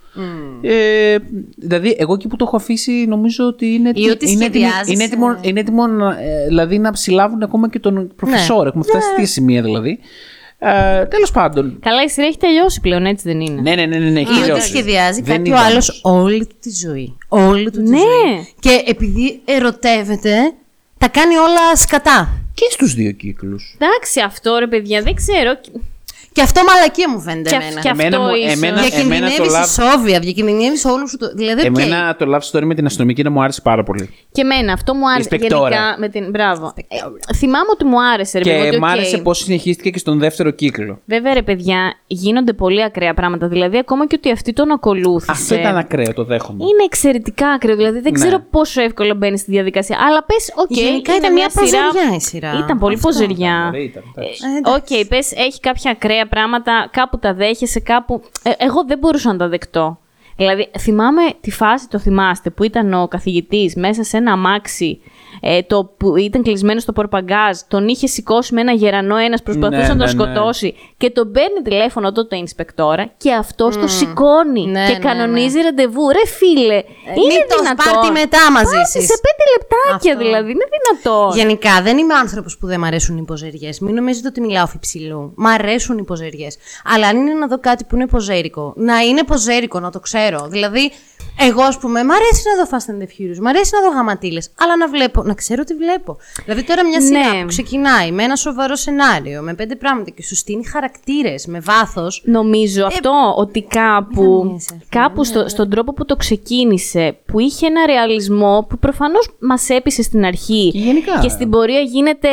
Ε, δηλαδή, εγώ εκεί που το έχω αφήσει, νομίζω ότι είναι, Ή ότι είναι, έτοιμο, σχεδιάζεις, είναι, έτοιμο, ε. είναι έτοιμο να, ε, δηλαδή, να ψηλάβουν ακόμα και τον προφεσόρ. Έχουμε φτάσει σε τέτοια σημεία δηλαδή. Ε, Τέλος πάντων. Καλά, η σειρά έχει τελειώσει πλέον, έτσι δεν είναι; Ναι, ναι, ναι, ναι, ναι έχει Ή ότι τελειώσει. σχεδιάζει Δεν κάποιο είδαμε. άλλος όλη του τη ζωή. Όλη του τη Ναι. ζωή. Και επειδή ερωτεύεται, τα κάνει όλα σκατά. Και στους δύο κύκλους. Εντάξει, αυτό ρε παιδιά, δεν ξέρω. Και αυτό μαλακία μου φαίνεται Και, εμένα. και Εμένα αυτό μου- ίσως. εμένα- Διακινδυνεύεις το love- ισόβια, διακινδυνεύεις όλου σου το. Δηλαδή, οκ. Εμένα το love story με την αστυνομική να μου άρεσε πάρα πολύ. Και εμένα, αυτό μου άρεσε. Inspectora. Γενικά με την. Μπράβο. Ε, θυμάμαι ότι μου άρεσε, ρε παιδί μου, Και ότι, μ' οκ. άρεσε πώς συνεχίστηκε και στον δεύτερο κύκλο. Βέβαια, ρε παιδιά, γίνονται πολύ ακραία πράγματα. Δηλαδή, ακόμα και ότι αυτή τον ακολούθησε. Αυτό ήταν ακραίο, το δέχομαι. Είναι εξαιρετικά ακραίο. Δηλαδή, δεν Ναι. ξέρω πόσο εύκολα μπαίνει στη διαδικασία. Αλλά πες, οκ, Γενικά είναι ήταν μια σειρά. ποζεριά η σειρά. Ήταν πολύ Αυτό ποζεριά. Ωραία ήταν, εντάξει. Ε, Οκ, εντάξει. πες έχει κάποια ακραία πράγματα, κάπου τα δέχεσαι, κάπου. Ε, εγώ δεν μπορούσα να τα δεχτώ. Δηλαδή, θυμάμαι τη φάση, το θυμάστε, που ήταν ο καθηγητής μέσα σε ένα αμάξι ε, το που ήταν κλεισμένο στο πορπαγκάζ, τον είχε σηκώσει με ένα γερανό ένας, προσπαθούσε Ναι, να τον ναι, ναι. σκοτώσει και τον παίρνει τηλέφωνο τότε το inspectora και αυτός το σηκώνει Ναι, και ναι, κανονίζει ραντεβού. Ρε φίλε, είναι μην το δυνατόν. πάρτι μετά μαζί Πάρτι σας. σε πέντε λεπτάκια Αυτό. δηλαδή. Είναι δυνατόν. Γενικά δεν είμαι άνθρωπος που δεν μ' αρέσουν οι ποζεριές. Μην νομίζετε ότι μιλάω φιψηλού. Μ' αρέσουν οι ποζεριές. Αλλά αν είναι να δω κάτι που είναι ποζέρικο, να είναι ποζέρικο, να το ξέρω. Δηλαδή, εγώ ας πούμε, μ' αρέσει να δω Fast and the Furious, μ' αρέσει να δω γαματίλες. Αλλά να βλέπω, να ξέρω τι βλέπω. Δηλαδή τώρα μια σειρά Ναι. που ξεκινάει με ένα σοβαρό σενάριο, με πέντε πράγματα και σου στείνει χαρακτήρες με βάθος. Νομίζω αυτό ότι κάπου, Μιζανίες, ας πούμε, κάπου στο, στον τρόπο που το ξεκίνησε, που είχε ένα ρεαλισμό που προφανώς μας έπεισε στην αρχή Και γενικά. και στην πορεία γίνεται,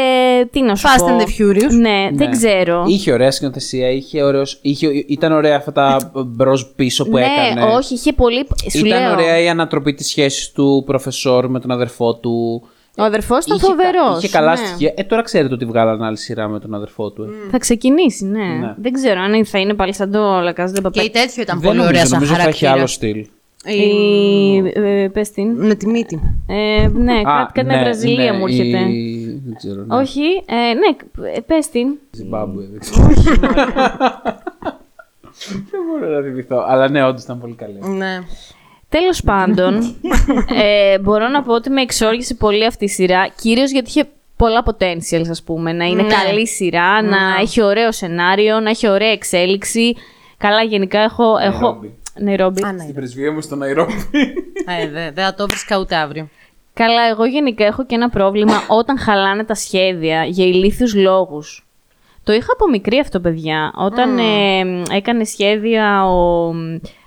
τι να σου Fast πω. and the Furious. Ναι, δεν ξέρω. Είχε ωραία σκηνοθεσία, είχε ωραίος, είχε, ήταν ωραία αυτά τα μπρος πίσω που ναι, έκανε. όχι, είχε πολύ. Σου Ήταν λέω, ωραία η ανατροπή της σχέσης του προφεσόρ με τον αδερφό του. Ο αδερφός ήταν Είχε κα- φοβερός. Είχε καλά ναι. στοιχεία. Ε, τώρα ξέρετε ότι βγάλανε άλλη σειρά με τον αδερφό του. ε. Θα ξεκινήσει, ναι. Ναι. Δεν ξέρω αν θα είναι πάλι σαν το Λακάζ δεν Και η τέτοιο ήταν Δεν πολύ νομίζω, ωραία σαν νομίζω θα έχει χαρακτήρα. άλλο στυλ. Η... Ε, πες την. Με τη μύτη. Ε, ναι, κάτι, κάτι με Βραζιλία ναι, μου έρχεται. η- Δεν ξέρω. Ναι. Όχι, ε, ναι, ε, πες την. Ζιμπάμπουε, δεν ξέρω. Δεν μπορώ να θυμηθώ. Αλλά ναι, όντως ήταν πολύ καλή. Ναι. Τέλος πάντων, ε, μπορώ να πω ότι με εξόργησε πολύ αυτή η σειρά, κυρίως γιατί είχε πολλά potentials, ας πούμε. Να είναι Ναι. καλή σειρά, να έχει ωραίο σενάριο, να έχει ωραία εξέλιξη. Καλά, γενικά έχω. έχω... Ναϊρόμπι. Ναϊρόμπι. Α, ναι. Στην πρεσβεία μου στο Ναϊρόμπι. Ε, δε- δεν θα το βρίσκα ούτε αύριο. Καλά, εγώ γενικά έχω και ένα πρόβλημα όταν χαλάνε τα σχέδια για ηλίθιους λόγους. Το είχα από μικρή αυτό, παιδιά. Όταν ε, έκανε σχέδια ο...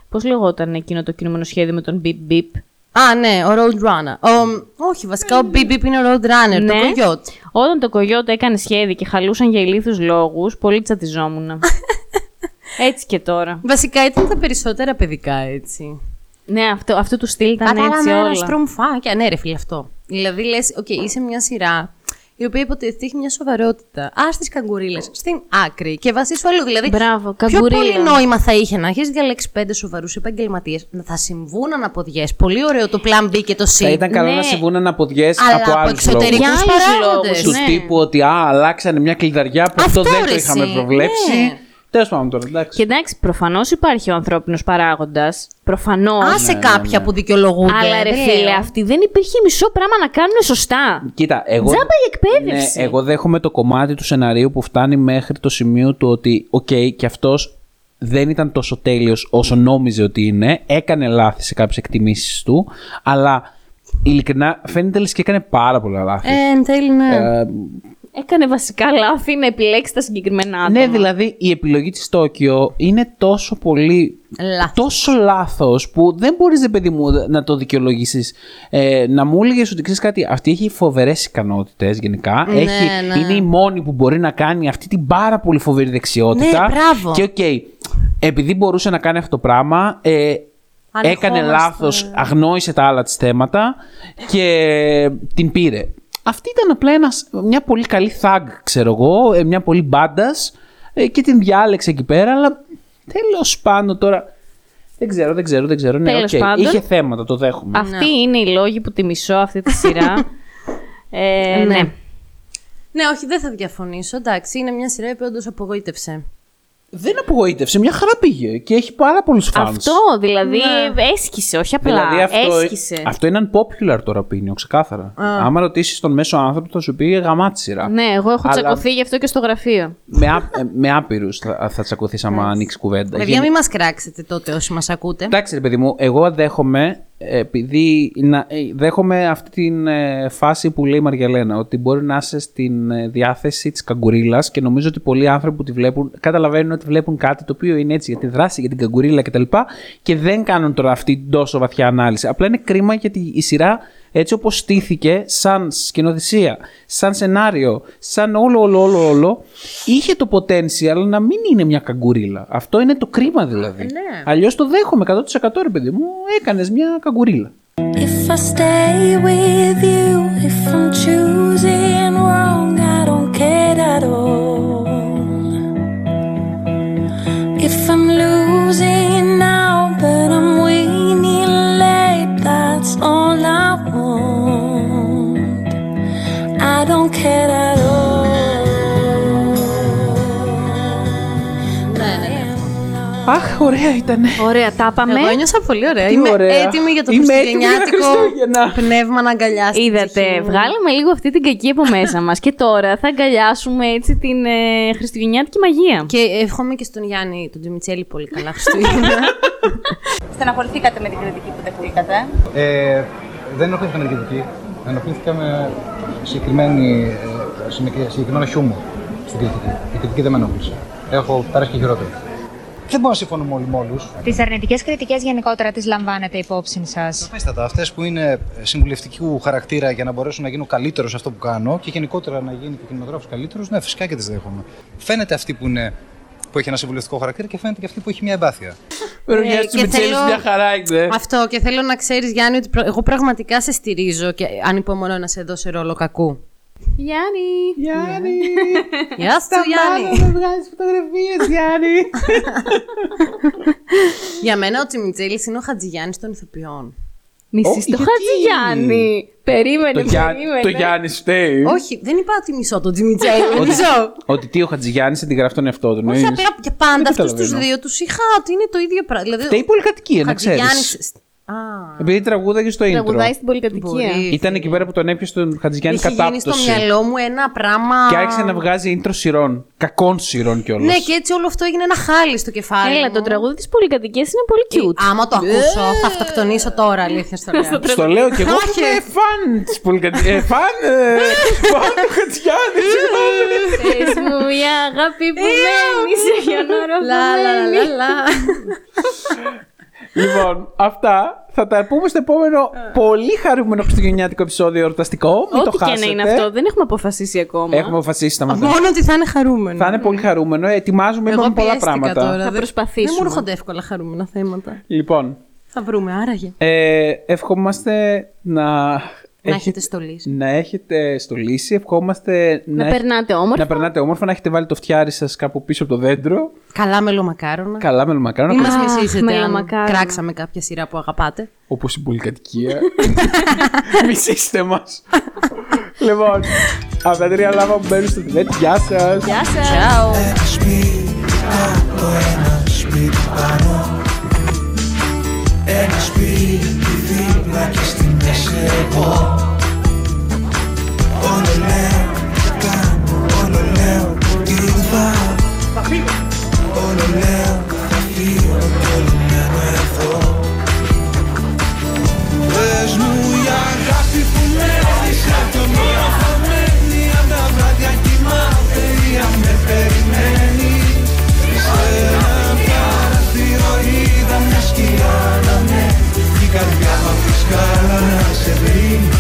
Πώς λεγόταν εκείνο το κινούμενο σχέδιο με τον Beep Beep; Α, ναι, ο Road Runner. Ο, όχι, βασικά ο Beep Beep είναι ο Road Runner, το Ναι. κογιότ. Όταν το κογιότ έκανε σχέδια και χαλούσαν για ηλίθιους λόγους, πολύ τσατιζόμουν. έτσι και τώρα. Βασικά ήταν τα περισσότερα παιδικά έτσι. Ναι, αυτό, αυτό του στυλ ήταν έτσι Κατάλαβα όλα. στρουμφάκια. Ναι, ρε φίλε, αυτό. Δηλαδή λες, οκ, είσαι μια σειρά η οποία υποτίθεται έχει μια σοβαρότητα. Α τις καγκουρίλες στην άκρη και βασίσου αλλού. Δηλαδή, Μπράβο, πιο καγκουρίλα. πολύ νόημα θα είχε να έχεις διαλέξει πέντε σοβαρούς επαγγελματίες. Να θα συμβούν αναποδιέ. Πολύ ωραίο το plan B και το C. Θα ήταν καλό Ναι. να συμβούν αναποδιέ Αλλά από από άλλους εξωτερικούς λόγου. Για άλλους παράγοντες. λόγους, Του ναι. τύπου ότι α, αλλάξανε μια κλειδαριά που αυτό, Αυτό, δεν το ρε, είχαμε εσύ. προβλέψει. Ναι. Τέλος πάντων τώρα, εντάξει. Και εντάξει, προφανώς υπάρχει ο ανθρώπινος παράγοντας. Προφανώς. Άσε κάποια που δικαιολογούνται. Αλλά ρε δεν φίλε, λέω. αυτή δεν υπήρχε μισό πράγμα να κάνουν σωστά. Κοίτα, εγώ. Τζάμπα η εκπαίδευση. Ναι, εγώ δέχομαι το κομμάτι του σεναρίου που φτάνει μέχρι το σημείο του ότι, οκ, και αυτός δεν ήταν τόσο τέλειος όσο νόμιζε ότι είναι. Έκανε λάθη σε κάποιες εκτιμήσεις του, αλλά ειλικρινά φαίνεται λες και έκανε πάρα πολλά λάθη. Ε, εν τέλει, ναι. Ε, Έκανε βασικά λάθη να επιλέξει τα συγκεκριμένα άτομα. ναι, δηλαδή η επιλογή της Τόκιο είναι τόσο πολύ. Λάθος. Τόσο λάθος που δεν μπορείς, ρε παιδί μου, να το δικαιολογήσεις. Ε, να μου έλεγες ότι ξέρεις κάτι, αυτή έχει φοβερές ικανότητες γενικά. Ναι, έχει, ναι. Είναι η μόνη που μπορεί να κάνει αυτή την πάρα πολύ φοβερή δεξιότητα. Ναι, μπράβο. Και οκ, επειδή μπορούσε να κάνει αυτό το πράγμα, ε, έκανε Ανεχόμαστε. λάθος, αγνόησε τα άλλα της θέματα και την πήρε. Αυτή ήταν απλά ένας, μια πολύ καλή thug, ξέρω εγώ, ε, μια πολύ badass και την διάλεξε εκεί πέρα, αλλά τέλος πάντων τώρα. Δεν ξέρω, δεν ξέρω, δεν ξέρω. Ναι, Τέλος οκ, πάντων. Είχε θέματα, το δέχομαι. Αυτοί είναι οι λόγοι που τη μισώ αυτή τη σειρά. ε, ναι. Ναι. Ναι, όχι, δεν θα διαφωνήσω. Εντάξει, είναι μια σειρά που όντως απογοήτευσε. Δεν απογοήτευσε, μια χαρά πήγε και έχει πάρα πολλούς fans. Αυτό δηλαδή έσκισε, όχι απλά. Δηλαδή αυτό, έσκισε. αυτό είναι unpopular opinion, ξεκάθαρα. Άμα ρωτήσεις τον μέσο άνθρωπο, θα σου πει γαμάτη σειρά. Ναι, εγώ έχω Αλλά τσακωθεί γι' αυτό και στο γραφείο. με, ά, ε, με άπειρους θα, θα τσακωθείς άμα ανοίξεις κουβέντα. Παιδιά, Γενι- μην μας κράξετε τότε όσοι μας ακούτε. Εντάξει, ρε παιδί μου, εγώ δέχομαι, επειδή να, ε, δέχομαι αυτή την ε, φάση που λέει η Μαργιαλένα, ότι μπορεί να είσαι στην ε, διάθεση της καγκουρίλας και νομίζω ότι πολλοί άνθρωποι που τη βλέπουν καταλαβαίνουν ότι βλέπουν κάτι το οποίο είναι έτσι για τη δράση, για την καγκουρίλα κτλ. Και δεν κάνουν τώρα αυτή την τόσο βαθιά ανάλυση. Απλά είναι κρίμα γιατί η σειρά έτσι όπως στήθηκε σαν σκηνοθεσία, σαν σενάριο, σαν όλο όλο όλο όλο, είχε το potential να μην είναι μια καγκουρίλα. Αυτό είναι το κρίμα δηλαδή. ναι. Αλλιώς το δέχομαι 100% ρε παιδί μου, έκανες μια καγκουρίλα. If I stay with you, if I'm choosing wrong, I don't care at all. blue. Αχ, ωραία ήταν. Ωραία, τα είπαμε. Εγώ ένιωσα πολύ ωραία. Τι Είμαι ωραία. έτοιμη για το Είμαι έτοιμη για τα χριστουγεννιάτικο Χριστούγεννα. πνεύμα να αγκαλιάσει. την ψυχή Είδατε, μου. βγάλαμε λίγο αυτή την κακή από μέσα μας. Και τώρα θα αγκαλιάσουμε έτσι την ε, χριστουγεννιάτικη μαγεία. Και εύχομαι και στον Γιάννη, τον Τζιμιτσέλη, πολύ καλά Χριστούγεννα. Στεναχωρηθήκατε με την κριτική που δεχτήκατε. Ε, δεν ενοχλήθηκα με την κριτική. Ενοχλήθηκα με συγκεκριμένη, ε, σε συγκεκριμένο χιούμορ στην κριτική. Η κριτική δεν με ενοχλήσε. Έχω περάσει και χειρότερο. Δεν μπορώ να συμφωνούμε όλοι με όλους. Τις αρνητικές κριτικές γενικότερα τις λαμβάνετε υπόψη σας; Σαφέστατα, αυτές που είναι συμβουλευτικού χαρακτήρα για να μπορέσω να γίνω καλύτερος σε αυτό που κάνω και γενικότερα να γίνει και ο κινηματογράφος καλύτερος, ναι, φυσικά και τις δέχομαι. Φαίνεται αυτή που, είναι, που έχει ένα συμβουλευτικό χαρακτήρα και φαίνεται και αυτή που έχει μια εμπάθεια. Ρογιά Ε, του και Μιτσέλη θέλω- μια χαρά είναι. Αυτό και θέλω να ξέρεις Γιάννη ότι προ- εγώ πραγματικά σε στηρίζω και ανυπομονώ να σε δω σε ρόλο κακού. Γιάννη. Γιάννη. Γεια σου Γιάννη. να βγάζεις φωτογραφίες, Γιάννη. Για μένα ο Τσιμιτσέλης είναι ο Χατζηγιάννης των ηθοποιών. Μισή το γιατί; Χατζηγιάννη. Περίμενε, Το Γιάννη- περίμενε. Το Γιάννη φταίει. Όχι, δεν είπα ότι μισώ τον Τσιμιτσέλη, δεν Ότι- μισώ. Ότι τι ο Χατζηγιάννη αντιγράφει τον εαυτό του. Όχι, εννοείς; απλά και πάντα Δεν αυτούς τους καταλαβαίνω. δύο τους είχα ότι είναι το ίδιο πράγμα. Δηλαδή, Φταίει η πολυκατοικία, να Χατζηγιάννης- ξέρει. Α, Επειδή τραγούδαγες στο intro. Τραγουδάει στην πολυκατοικία. Μπορεί. Ήταν εκεί πέρα που τον έπιασε τον Χατζηγιάννη Έχει γίνει στο κατάπτωση. μυαλό μου ένα πράγμα. Και άρχισε να βγάζει intro σειρών. Κακών σειρών κιόλας. Ναι, και έτσι όλο αυτό έγινε ένα χάλι στο κεφάλι. Έλα, μου. το τραγούδι της πολυκατοικίας είναι πολύ cute. Άμα το ακούσω, θα αυτοκτονήσω τώρα, αλήθεια στο λέω. Στο λέω και εγώ που Όχι. είμαι φαν της πολυκατοικίας. Ε, φαν, ε, φαν του Χατζηγιάννη. συγγνώμη. Πες μου μια αγάπη που μένει σε ποιον όρο Λα, λα, λα, λα, λα. Λοιπόν, αυτά θα τα πούμε στο επόμενο πολύ χαρούμενο χριστουγεννιάτικο επεισόδιο εορταστικό. Μην το Ό,τι και να χάσετε. είναι αυτό, δεν έχουμε αποφασίσει ακόμα. Έχουμε αποφασίσει τα μάτια. Μόνο ότι θα είναι χαρούμενο. Θα είναι πολύ χαρούμενο. Ετοιμάζουμε Εγώ είπαμε πολλά πιέστηκα πράγματα. τώρα. Θα Δεν- προσπαθήσουμε. Δεν μου έρχονται εύκολα χαρούμενα θέματα. Λοιπόν, Θα βρούμε, άραγε. ε, ευχόμαστε να. Να έχετε στολίσει. Να έχετε στολίσει. Ευχόμαστε Να έχ- περνάτε όμορφα. Να περνάτε όμορφα, να έχετε βάλει το φτιάρι σας κάπου πίσω από το δέντρο. Καλά μελομακάρονα. Καλά με μακάρονα. Μην μας Αχ, μισήσετε αν μελομακάρονα. κράξαμε κάποια σειρά που αγαπάτε. Όπω η πολυκατοικία. Μισήστε μας. λοιπόν, από τα τρία λάβα που μπαίνουν στο τηλέτ. Γεια σας. Γεια σας. Ciao. Ένα σπίτι κάτω, ένα σπίτι εγώ Όλο λέω τα, όλο λέω μένω εδώ μου η αγάπη που με τα βράδια κοιμάται η με περιμένει Σε ένα σκιά να με Καλά να σε βρει